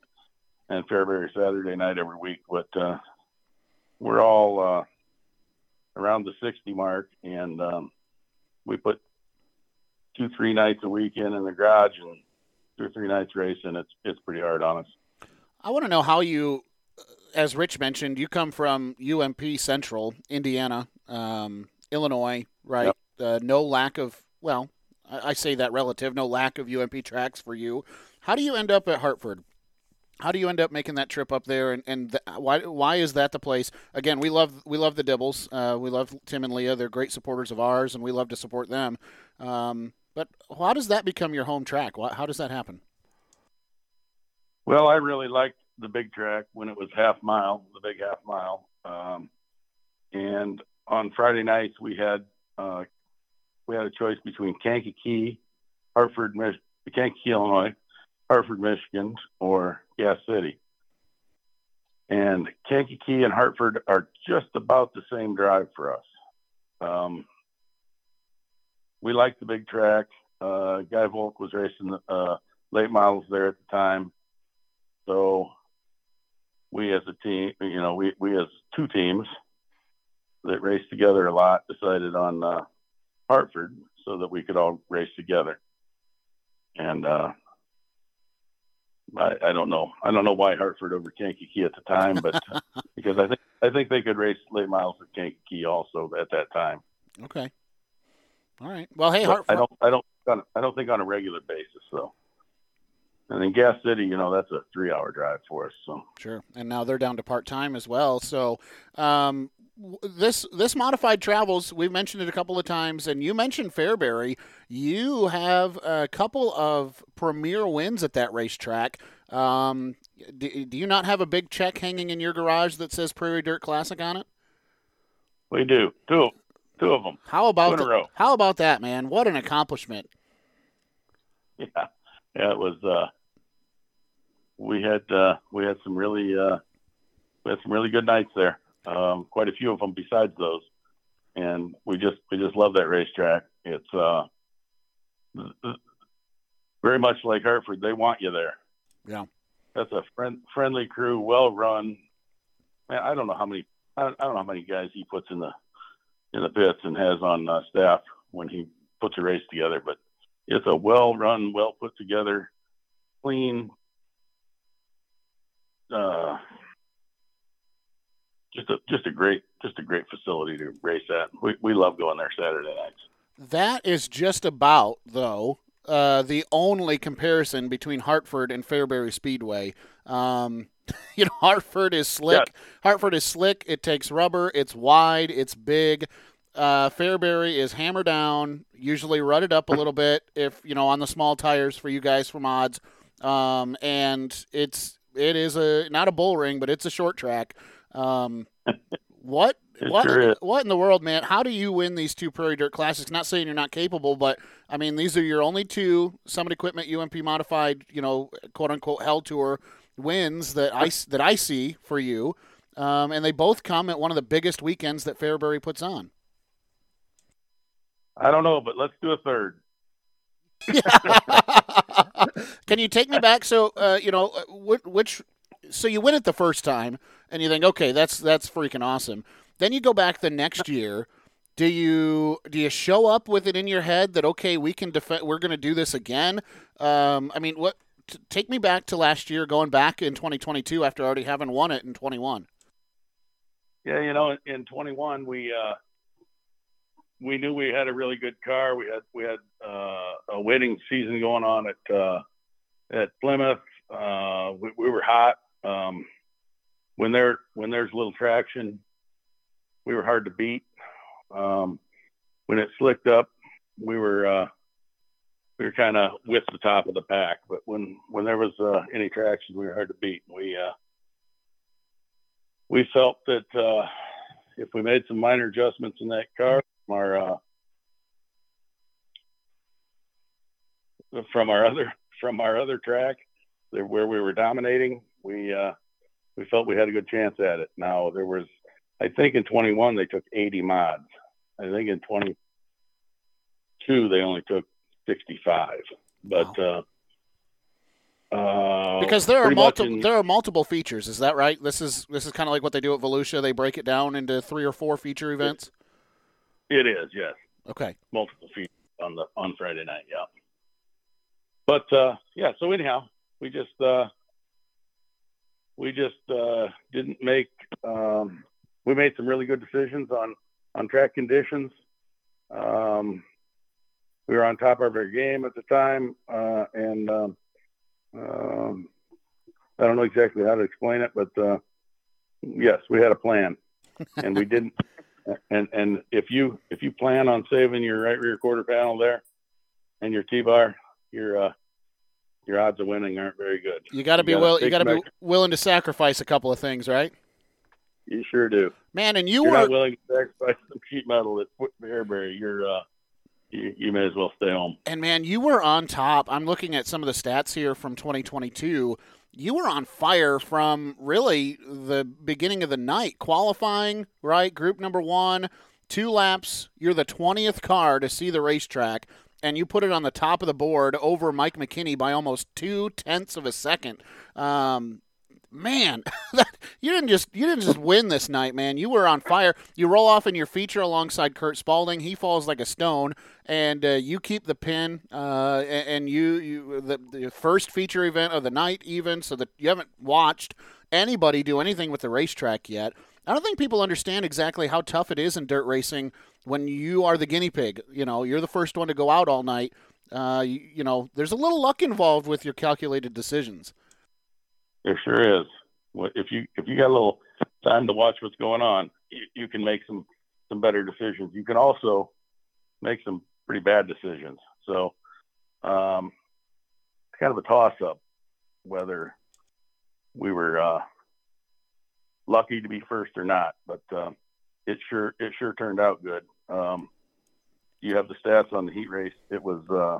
and Fairbury Saturday night every week. But uh, we're all uh, around the 60 mark, and um, we put two, three nights a week in in the garage and two or three nights racing. It's it's pretty hard on us. I want to know how you, as Rich mentioned, you come from UMP Central, Indiana, um, Illinois, right? Yep. Uh, no lack of, well, I, I say that relative, no lack of UMP tracks for you. How do you end up at Hartford? How do you end up making that trip up there, and, and why why is that the place? Again, we love we love the Dibbles, uh, we love Tim and Leah. They're great supporters of ours, and we love to support them. Um, but how does that become your home track? How does that happen? Well, I really liked the big track when it was half mile, the big half mile. Um, and on Friday nights we had uh, we had a choice between Kankakee, Hartford, Kankakee, Illinois, Hartford, Michigan, or Gas City. And Kankakee and Hartford are just about the same drive for us. Um, we like the big track. Uh, Guy Volk was racing uh, late models there at the time. So we as a team, you know, we, we as two teams that raced together a lot decided on uh, Hartford so that we could all race together. And uh, I, I don't know. I don't know why Hartford over Kankakee at the time, but *laughs* because I think I think they could race late models at Kankakee also at that time. Okay. All right. Well, hey, Hartford. I don't I don't I don't think on a regular basis though. And in Gas City, you know, that's a three-hour drive for us. So Sure, and now they're down to part time as well. So um, this this modified travels, we've mentioned it a couple of times, and you mentioned Fairbury. You have a couple of premier wins at that racetrack. Um, do, do you not have a big check hanging in your garage that says Prairie Dirt Classic on it? we do two two of them. How about Two in a the- row. how about that, man? What an accomplishment! *laughs* Yeah, yeah, it was. Uh, we had uh, we had some really uh, we had some really good nights there. Um, quite a few of them besides those, and we just we just love that racetrack. It's uh, very much like Hartford. They want you there. Yeah. That's a friend, friendly crew, well run. Man, I don't know how many I don't, I don't know how many guys he puts in the in the pits and has on uh, staff when he puts a race together, but it's a well run, well put together, clean, uh, just a just a great just a great facility to race at. We we love going there Saturday nights. That is just about, though, uh, the only comparison between Hartford and Fairbury Speedway. Um, *laughs* you know, Hartford is slick. Hartford is slick. It takes rubber. It's wide. It's big. Uh, Fairbury is hammer down, usually rutted up a little bit if you know on the small tires for you guys from odds. Um, and it's it is a not a bull ring, but it's a short track. Um, *laughs* what what sure what in the world, man? How do you win these two Prairie Dirt Classics? Not saying you're not capable, but I mean these are your only two Summit Equipment UMP modified, you know, quote unquote Hell Tour wins that I that I see for you, um, and they both come at one of the biggest weekends that Fairbury puts on. I don't know, but let's do a third. *laughs* Can you take me back? So, uh, you know, uh, which, so you win it the first time, and you think, okay, that's that's freaking awesome. Then you go back the next year. Do you do you show up with it in your head that okay, we can defend, we're going to do this again? Um, I mean, what? T- take me back to last year, going back in 2022 after already having won it in 21. Yeah, you know, in, in 21 we uh, we knew we had a really good car. We had we had uh, a winning season going on at uh, at Plymouth. Uh, we, we were hot. Um, when there when there's little traction, we were hard to beat. Um, when it slicked up, we were uh, we were kind of with the top of the pack. But when when there was uh, any traction, we were hard to beat. We uh, we felt that uh, if we made some minor adjustments in that car, our uh, from our other from our other track, where we were dominating, we uh, we felt we had a good chance at it. Now there was, I think in 21 they took 80 mods. I think in 22 they only took 65. But uh, Uh, Because there are multiple in- there are multiple features. Is that right? This is this is kind of like what they do at Volusia. They break it down into three or four feature events. It is, yes. Okay. multiple feet on the on Friday night. Yeah. But uh, yeah, so anyhow, we just uh, we just uh, didn't make. Um, we made some really good decisions on on track conditions. Um, we were on top of our game at the time, uh, and um, um, I don't know exactly how to explain it, but uh, yes, we had a plan, and we didn't *laughs* and and if you if you plan on saving your right rear quarter panel there and your T-bar, your uh, your odds of winning aren't very good. You got to be gotta will you got to be willing to sacrifice a couple of things, right? You sure do. Man, and you You're were not willing to sacrifice some sheet metal at Fairbury. You're uh, you, you may as well stay home. And man, you were on top. I'm looking at some of the stats here from 2022. You were on fire from really the beginning of the night, qualifying, right? Group number one, two laps. You're the 20th car to see the racetrack, and you put it on the top of the board over Mike McKinney by almost two tenths of a second. Um, man, *laughs* you didn't just you didn't just win this night, man. You were on fire. You roll off in your feature alongside Kurt Spalding. He falls like a stone, and uh, you keep the pin. Uh, and, and you you the, the first feature event of the night, even so that you haven't watched anybody do anything with the racetrack yet. I don't think people understand exactly how tough it is in dirt racing when you are the guinea pig. You know, you're the first one to go out all night. Uh, you, you know, there's a little luck involved with your calculated decisions. There sure is. If you if you got a little time to watch what's going on, you, you can make some some better decisions. You can also make some pretty bad decisions. So, um, it's kind of a toss up whether we were uh, lucky to be first or not. But um, it sure it sure turned out good. Um, you have the stats on the heat race. It was uh,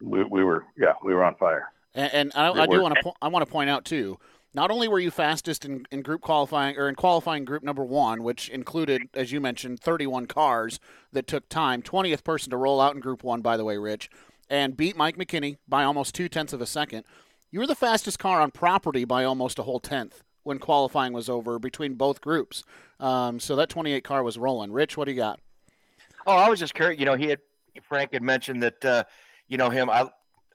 we, we were yeah we were on fire. And, and I, I do want to I want to point out too. Not only were you fastest in, in group qualifying or in qualifying group number one, which included, as you mentioned, 31 cars that took time. 20th person to roll out in group one, by the way, Rich, and beat Mike McKinney by almost two tenths of a second. You were the fastest car on property by almost a whole tenth when qualifying was over between both groups. Um, so that 28 car was rolling. Rich, what do you got? Oh, I was just curious. You know, he had Frank had mentioned that uh, you know him. I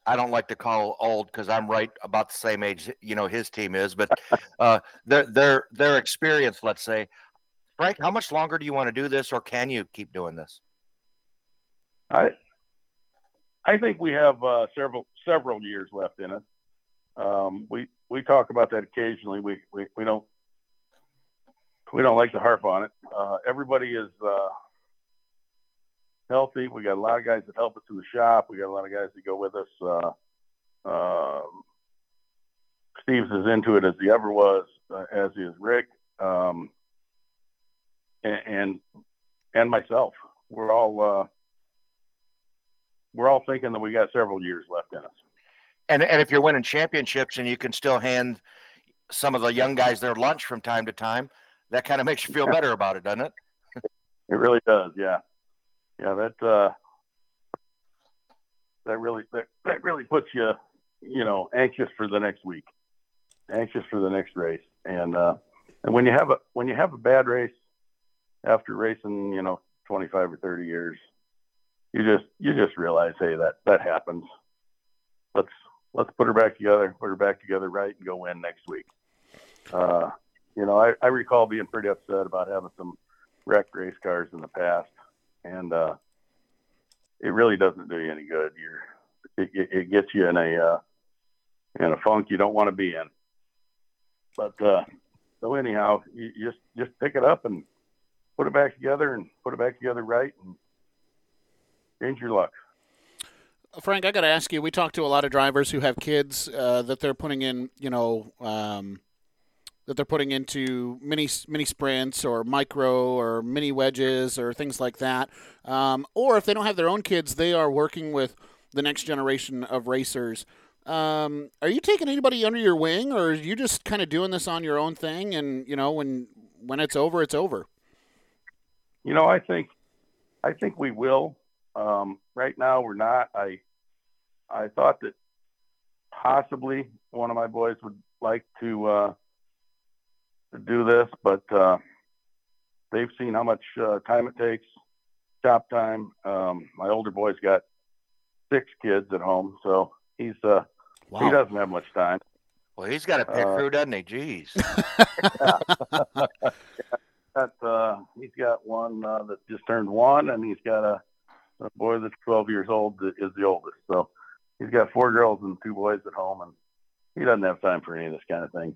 I don't like to call old because I'm right about the same age. You know, his team is, but uh, their their their experience. Let's say, Frank, how much longer do you want to do this, or can you keep doing this? I I think we have uh, several several years left in it. Um, we we talk about that occasionally. We, we we don't we don't like to harp on it. Uh, everybody is uh, healthy. We got a lot of guys that help us in the shop. We got a lot of guys that go with us. Uh, um Steve's as into it as he ever was, uh, as is Rick, um, and, and and myself. We're all uh, we're all thinking that we got several years left in us. And and if you're winning championships and you can still hand some of the young guys their lunch from time to time, that kind of makes you feel better about it, doesn't it? It really does, yeah, yeah. That uh, that really that, that really puts you, you know, anxious for the next week, anxious for the next race, and uh, and when you have a when you have a bad race after racing, you know, 25 or 30 years, you just you just realize, hey, that that happens. Let's let's put her back together, put her back together right, and go win next week. Uh, you know, I, I recall being pretty upset about having some wrecked race cars in the past, and uh, it really doesn't do you any good. You're it, it, gets you in a uh, in a funk you don't want to be in. But uh, so anyhow, you just just pick it up and put it back together and put it back together right and change your luck. Frank, I got to ask you. We talk to a lot of drivers who have kids uh, that they're putting in, you know, um, that they're putting into mini mini sprints or micro or mini wedges or things like that. Um, or if they don't have their own kids, they are working with the next generation of racers. Um, are you taking anybody under your wing, or are you just kind of doing this on your own thing? And you know, when when it's over, it's over. You know, I think I think we will. Um, right now, we're not. I I thought that possibly one of my boys would like to uh, to do this, but uh, they've seen how much uh, time it takes, shop time. Um, my older boy's got six kids at home, so he's uh, Wow. he doesn't have much time. Well, he's got a pit Uh, crew, doesn't he? Jeez. *laughs* *laughs* Got, uh, he's got one uh, that just turned one, and he's got a, a boy that's 12 years old is the oldest. So he's got four girls and two boys at home, and he doesn't have time for any of this kind of thing.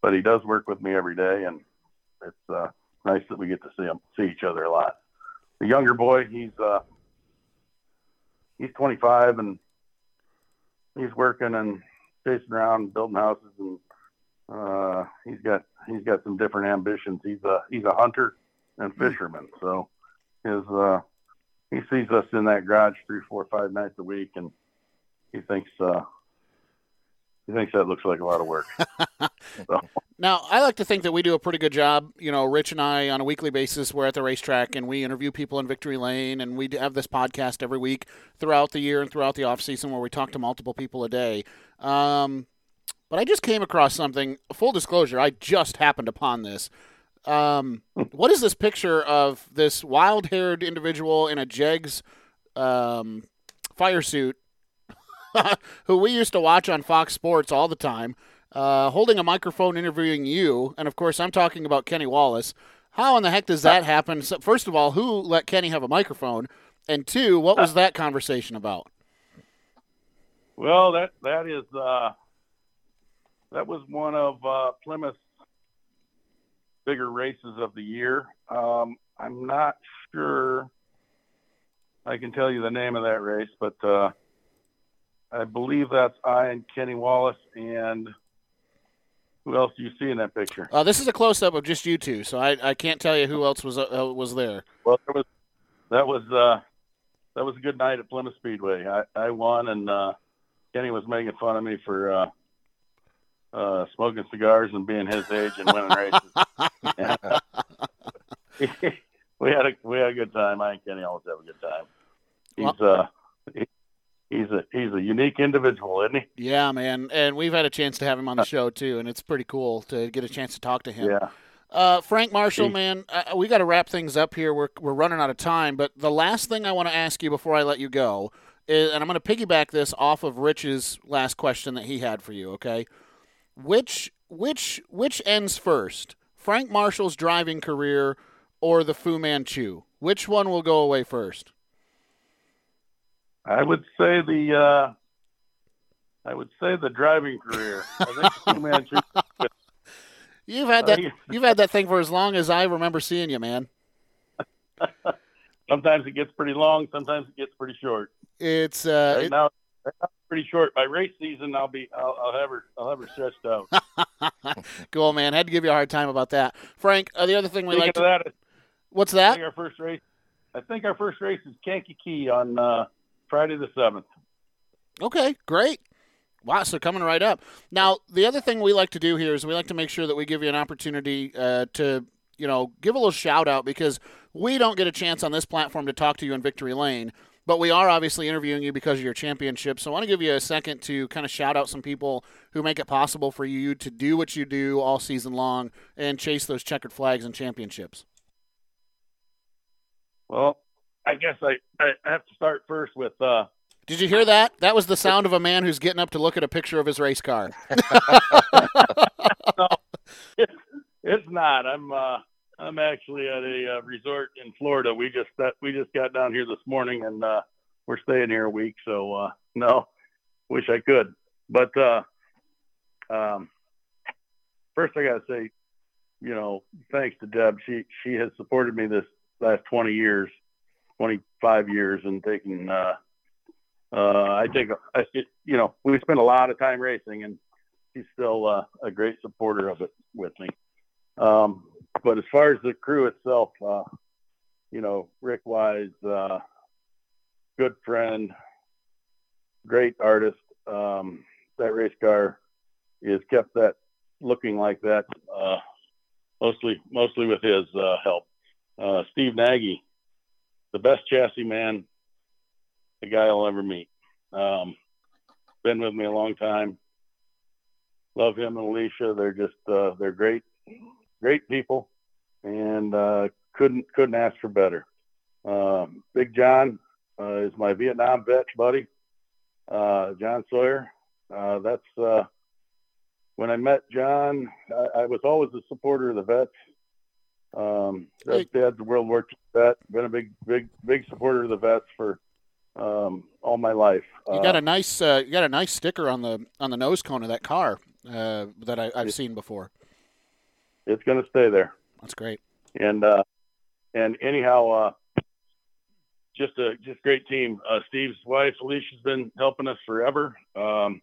But he does work with me every day, and it's uh, nice that we get to see him, see each other a lot. The younger boy, he's uh, he's 25, and he's working and chasing around, building houses, and uh, he's got he's got some different ambitions. He's a he's a hunter and fisherman, so his uh, he sees us in that garage three, four, five nights a week, and he thinks uh, he thinks that looks like a lot of work. *laughs* so, Now, I like to think that we do a pretty good job. You know, Rich and I, on a weekly basis, we're at the racetrack and we interview people in Victory Lane, and we have this podcast every week throughout the year and throughout the off season where we talk to multiple people a day. Um, but I just came across something. Full disclosure, I just happened upon this. Um, what is this picture of this wild-haired individual in a Jegs um, fire suit, *laughs* who we used to watch on Fox Sports all the time? uh, holding a microphone interviewing you, and of course I'm talking about Kenny Wallace. How in the heck does that happen? So, first of all, who let Kenny have a microphone? And two, what was that conversation about? well, that that is uh, that was one of uh, Plymouth's bigger races of the year. Um, I'm not sure I can tell you the name of that race, but uh, I believe that's I and Kenny Wallace and who else do you see in that picture? Uh, this is a close up of just you two, so I, I can't tell you who else was uh, was there. Well, there was that was uh, that was a good night at Plymouth Speedway. I, I won, and uh, Kenny was making fun of me for uh, uh, smoking cigars and being his age and winning races. *laughs* we had a we had a good time. I and Kenny always have a good time. He's uh, he, he's a he's a unique individual, isn't he? Yeah, man, and we've had a chance to have him on the show too, and it's pretty cool to get a chance to talk to him. Yeah. Uh, Frank Marshall, man, uh, we got to wrap things up here. We're we're running out of time, but the last thing I want to ask you before I let you go is, and I'm going to piggyback this off of Rich's last question that he had for you. Okay, which which which ends first? Frank Marshall's driving career or the Fu Manchu? Which one will go away first? I would say the uh, I would say the driving career. I think Fu Manchu. *laughs* You've had that you- you've had that thing for as long as I remember seeing you, man. *laughs* sometimes it gets pretty long. Sometimes it gets pretty short. It's uh, right it- now, pretty short. By race season, I'll be I'll, I'll have her I'll have her stretched out. *laughs* cool, man. Had to give you a hard time about that, Frank. Uh, the other thing we Speaking like to that, what's that? our first race. I think our first race is Kankakee on uh, Friday the seventh. Okay, great. Wow, so coming right up. Now, the other thing we like to do here is we like to make sure that we give you an opportunity uh, to, you know, give a little shout out because we don't get a chance on this platform to talk to you in Victory Lane, but we are obviously interviewing you because of your championship. So I want to give you a second to kind of shout out some people who make it possible for you to do what you do all season long and chase those checkered flags and championships. Well, I guess I, I have to start first with uh, Did you hear that? That was the sound of a man who's getting up to look at a picture of his race car. *laughs* it's, it's not. I'm uh, I'm actually at a uh, resort in Florida. We just uh, we just got down here this morning, and uh, we're staying here a week. So uh, no, wish I could. But uh, um, first, I got to say, you know, thanks to Deb. She she has supported me this last 20 years, 25 years, and taking. Uh, uh, I take, I, you know, we spend a lot of time racing, and she's still uh, a great supporter of it with me. Um, but as far as the crew itself, uh, you know, Rick Wise, uh, good friend, great artist. Um, that race car is kept that looking like that, uh, mostly mostly with his uh, help. Uh, Steve Nagy, the best chassis man the guy I'll ever meet. Um, been with me a long time. Love him and Alicia. They're just uh, they're great, great people, and uh, couldn't couldn't ask for better. Uh, Big John uh, is my Vietnam vet buddy, uh, John Sawyer. Uh, that's uh, when I met John. I, I was always a supporter of the vets. Um, Hey. Dad's a World War II vet. Been a big, big, big supporter of the vets for um, all my life. You got a nice uh, you got a nice sticker on the on the nose cone of that car uh, that I, I've seen before. It's going to stay there. That's great. and uh, and anyhow, uh, just a just great team. Uh, Steve's wife Alicia's been helping us forever. Um,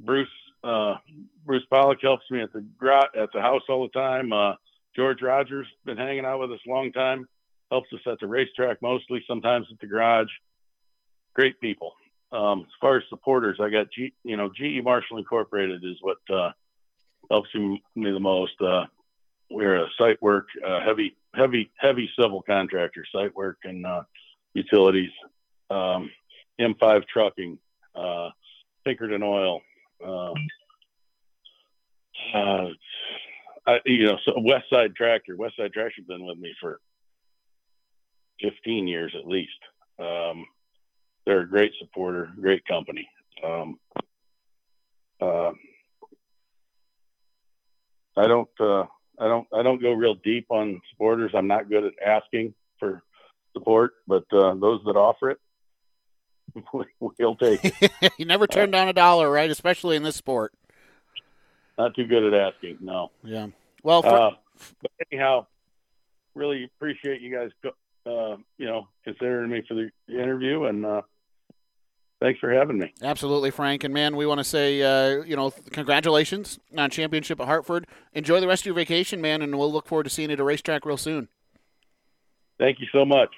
Bruce uh, Bruce Pollock helps me at the at the house all the time. Uh, George Rogers been hanging out with us a long time. Helps us at the racetrack mostly, sometimes at the garage. Great people. Um, as far as supporters, I got G, you know GE Marshall Incorporated is what uh, helps me the most. Uh, we're a site work, uh, heavy, heavy, heavy civil contractor, site work and uh, utilities, um, M5 trucking, uh, Pinkerton Oil, um, uh, I, you know, so West Side Tractor. West Side Tractor's been with me for 15 years at least. Um, they're a great supporter, great company. Um, uh, I don't. I don't I don't go real deep on supporters. I'm not good at asking for support, but uh, those that offer it, *laughs* we'll take it. *laughs* you never turn down a dollar, right? Especially in this sport. Not too good at asking, no. Yeah. Well, for, Uh, but anyhow, really appreciate you guys, uh, you know, considering me for the interview, and uh, thanks for having me. Absolutely, Frank. And man, we want to say, uh, you know, congratulations on championship at Hartford. Enjoy the rest of your vacation, man, and we'll look forward to seeing you at a racetrack real soon. Thank you so much.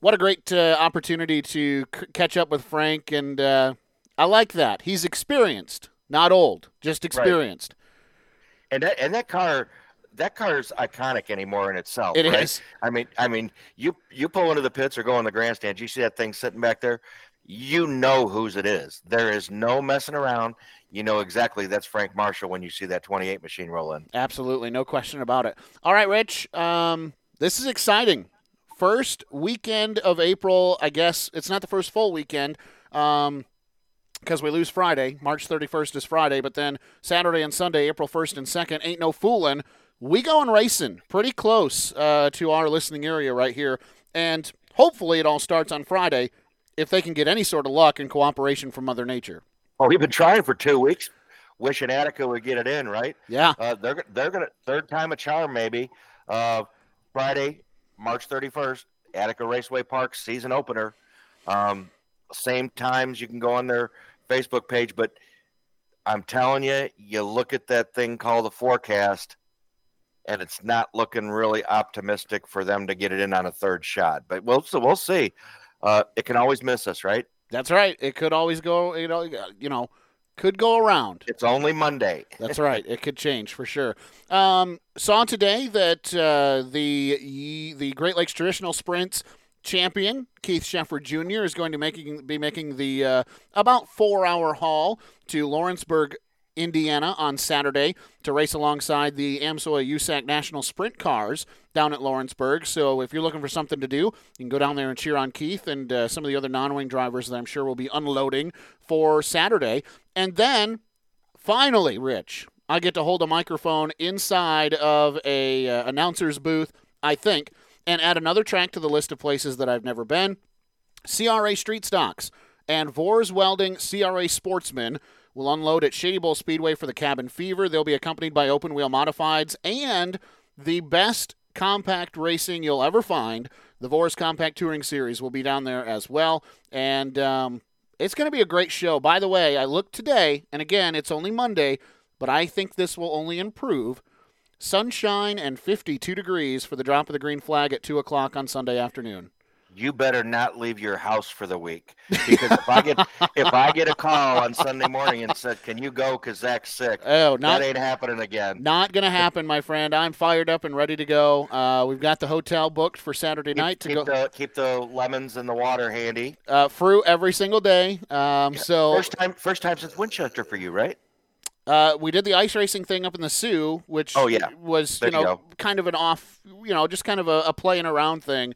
What a great uh, opportunity to c- catch up with Frank, and uh, I like that. He's experienced, not old, just experienced. And that and that car, that car is iconic anymore in itself. It right? is. I mean, I mean, you you pull into the pits or go in the grandstand. You see that thing sitting back there. You know whose it is. There is no messing around. You know exactly that's Frank Marshall when you see that 28 machine roll in. Absolutely, no question about it. All right, Rich, um, this is exciting. First weekend of April, I guess it's not the first full weekend because we lose Friday. March 31st is Friday, but then Saturday and Sunday, April 1st and 2nd, ain't no fooling. We going racing pretty close uh, to our listening area right here, and hopefully it all starts on Friday if they can get any sort of luck and cooperation from Mother Nature. Oh, we've been trying for two weeks, wishing Attica would get it in. Right? Yeah. Uh, they're they're gonna third time a charm maybe. Uh, Friday, March 31st, Attica Raceway Park season opener. Um, same times you can go on their Facebook page, but I'm telling you, you look at that thing called the forecast, and it's not looking really optimistic for them to get it in on a third shot. But we'll so we'll see. Uh, it can always miss us, right? That's right. It could always go, you know, you know, could go around. It's only Monday. *laughs* That's right. It could change for sure. Um, saw today that uh, the the Great Lakes Traditional Sprints champion Keith Shefford Jr. is going to making be making the uh, about four hour haul to Lawrenceburg, Indiana on Saturday to race alongside the AMSOIL USAC National Sprint cars down at Lawrenceburg. So if you're looking for something to do, you can go down there and cheer on Keith and uh, some of the other non-wing drivers that I'm sure will be unloading for Saturday. And then finally, Rich, I get to hold a microphone inside of a uh, announcer's booth, I think, and add another track to the list of places that I've never been. CRA Street Stocks and Vors Welding CRA Sportsman will unload at Shady Bowl Speedway for the Cabin Fever. They'll be accompanied by open wheel modifieds and the best compact racing you'll ever find. The Vors Compact Touring Series will be down there as well. And um, it's going to be a great show. By the way, I looked today, and again, it's only Monday, but I think this will only improve. Sunshine and 52 degrees for the drop of the green flag at 2 o'clock on Sunday afternoon. You better not leave your house for the week because if I get if I get a call on Sunday morning and said, "Can you go?" because Zach's sick, Oh, not that ain't happening again. not gonna happen, my friend. I'm fired up and ready to go. Uh, we've got the hotel booked for Saturday Keep, night to keep go the keep the lemons in the water handy. uh, fruit every single day. Um, so First time, first time since Winchester for you, right? Uh, we did the ice racing thing up in the Soo, which Oh, yeah. was There you you know go. kind of an off, you know, just kind of a, a playing around thing.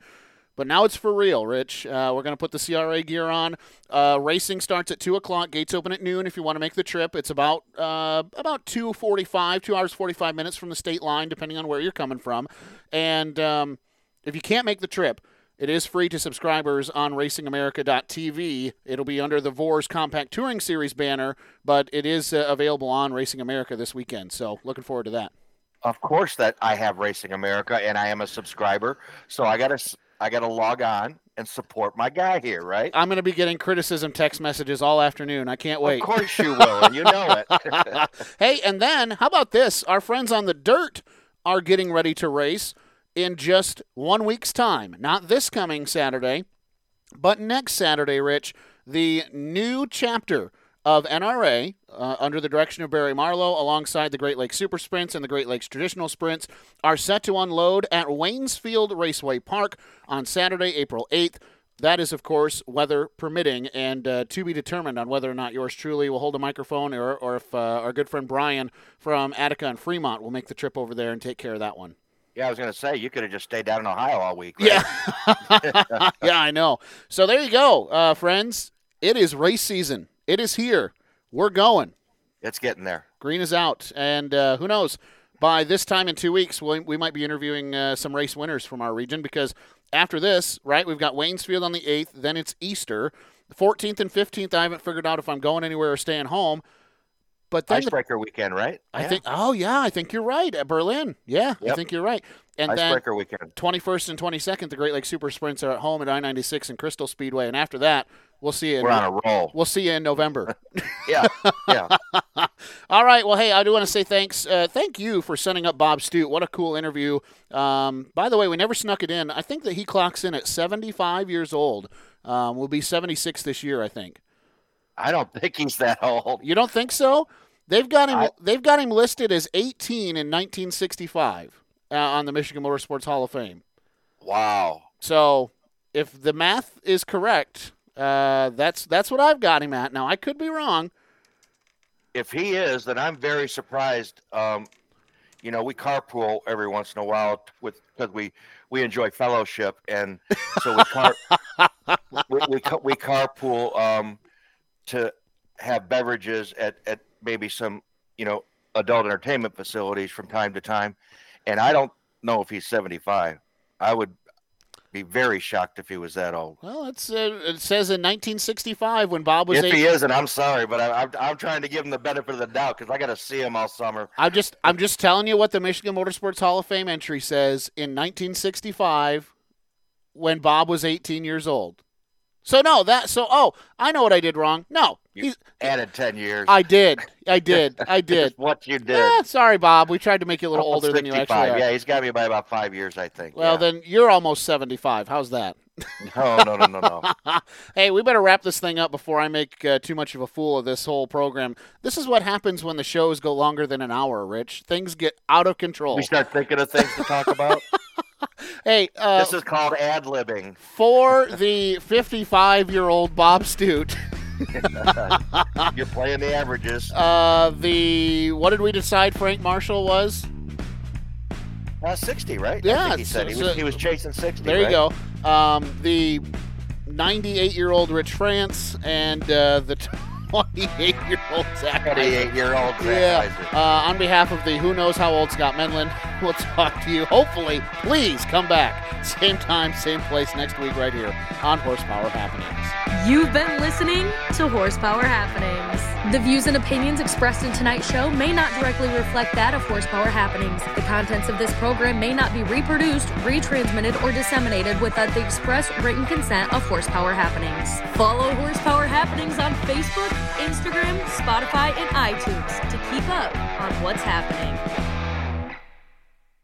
But now it's for real, Rich. Uh, we're going to put the CRA gear on. Uh, racing starts at two o'clock. Gates open at noon. If you want to make the trip, it's about uh, about two forty-five, two hours forty-five minutes from the state line, depending on where you're coming from. And um, if you can't make the trip, it is free to subscribers on RacingAmerica.tv. It'll be under the Vors Compact Touring Series banner, but it is uh, available on Racing America this weekend. So looking forward to that. Of course, that I have Racing America and I am a subscriber, so I gotta s- I gotta log on and support my guy here, right? I'm going to be getting criticism text messages all afternoon. I can't wait. Of course you will, and you know it. *laughs* *laughs* hey, and then how about this? Our friends on the dirt are getting ready to race in just one week's time. Not this coming Saturday, but next Saturday, Rich. The new chapter of NRA uh, under the direction of Barry Marlowe, alongside the Great Lakes Super Sprints and the Great Lakes Traditional Sprints, are set to unload at Waynesfield Raceway Park on Saturday, April 8th. That is, of course, weather permitting, and uh, to be determined on whether or not yours truly will hold a microphone, or, or if uh, our good friend Brian from Attica and Fremont will make the trip over there and take care of that one. yeah, I was gonna say you could have just stayed down in Ohio all week. Right? Yeah. *laughs* yeah, I know. So there you go, uh, friends. It is race season. It is here. We're going. it's getting there. Green is out. And uh, who knows? By this time in two weeks, we, we might be interviewing uh, some race winners from our region because after this, right, we've got Waynesfield on the 8th, then it's Easter. The 14th and 15th, I haven't figured out if I'm going anywhere or staying home. But then the- Icebreaker weekend, right? I Yeah. think, oh, yeah, I think you're right. At Berlin. Yeah, I think you're right. And then Icebreaker weekend. 21st and 22nd, the Great Lakes Super Sprints are at home at I 96 and Crystal Speedway. And after that, we'll see you. In, We're on a roll. We'll see you in November. *laughs* Yeah, yeah. *laughs* All right. Well, hey, I do want to say thanks. Uh, thank you for sending up Bob Studt. What a cool interview. Um, by the way, we never snuck it in. I think that he clocks in at 75 years old. Um, will be 76 this year, I think. I don't *laughs* think he's that old. You don't think so? They've got him. I- they've got him listed as 18 in 1965 uh, on the Michigan Motorsports Hall of Fame. Wow. So, if the math is correct, uh, that's that's what I've got him at. Now, I could be wrong. If he is, then I'm very surprised. Um, you know, we carpool every once in a while with because we we enjoy fellowship, and so we car *laughs* we, we, we carpool um, to have beverages at at maybe some you know adult entertainment facilities from time to time, and I don't know if he's 75. I would be very shocked if he was that old. Well, it's uh, it says in 1965 when Bob was If he isn't, I'm sorry, but I, I'm, I'm trying to give him the benefit of the doubt because I got to see him all summer. I'm just I'm just telling you what the Michigan Motorsports Hall of Fame entry says in 1965 when Bob was 18 years old. So no, that so oh, I know what I did wrong. No. You He's, added 10 years. I did. *laughs* I did. I did. What you did. Eh, sorry, Bob. We tried to make you a little Almost older than you actually are. Yeah, he's got me by about five years, I think. Well, yeah. then you're almost 75. How's that? *laughs* No, no, no, no, no. *laughs* hey, we better wrap this thing up before I make uh, too much of a fool of this whole program. This is what happens when the shows go longer than an hour, Rich. Things get out of control. we start thinking of things to talk about. *laughs* Hey, uh, this is called ad libbing. for the 55 year old Bob Studt, *laughs* You're playing the averages. uh, the what did we decide Frank Marshall was? Uh, 60, right? I Yeah, think he said he was, he was chasing 60. There you go. Um, the 98 year old Rich France and uh, the *laughs* 28 year old Zach. 28 year old Zach Yeah. Uh, on behalf of the who knows how old Scott Menlin, *laughs* we'll talk to you. Hopefully, please come back. Same time, same place next week, right here on Horsepower Happenings. You've been listening to Horsepower Happenings. The views and opinions expressed in tonight's show may not directly reflect that of Horsepower Happenings. The contents of this program may not be reproduced, retransmitted, or disseminated without the express written consent of Horsepower Happenings. Follow Horsepower Happenings on Facebook, Instagram, Spotify, and iTunes to keep up on what's happening.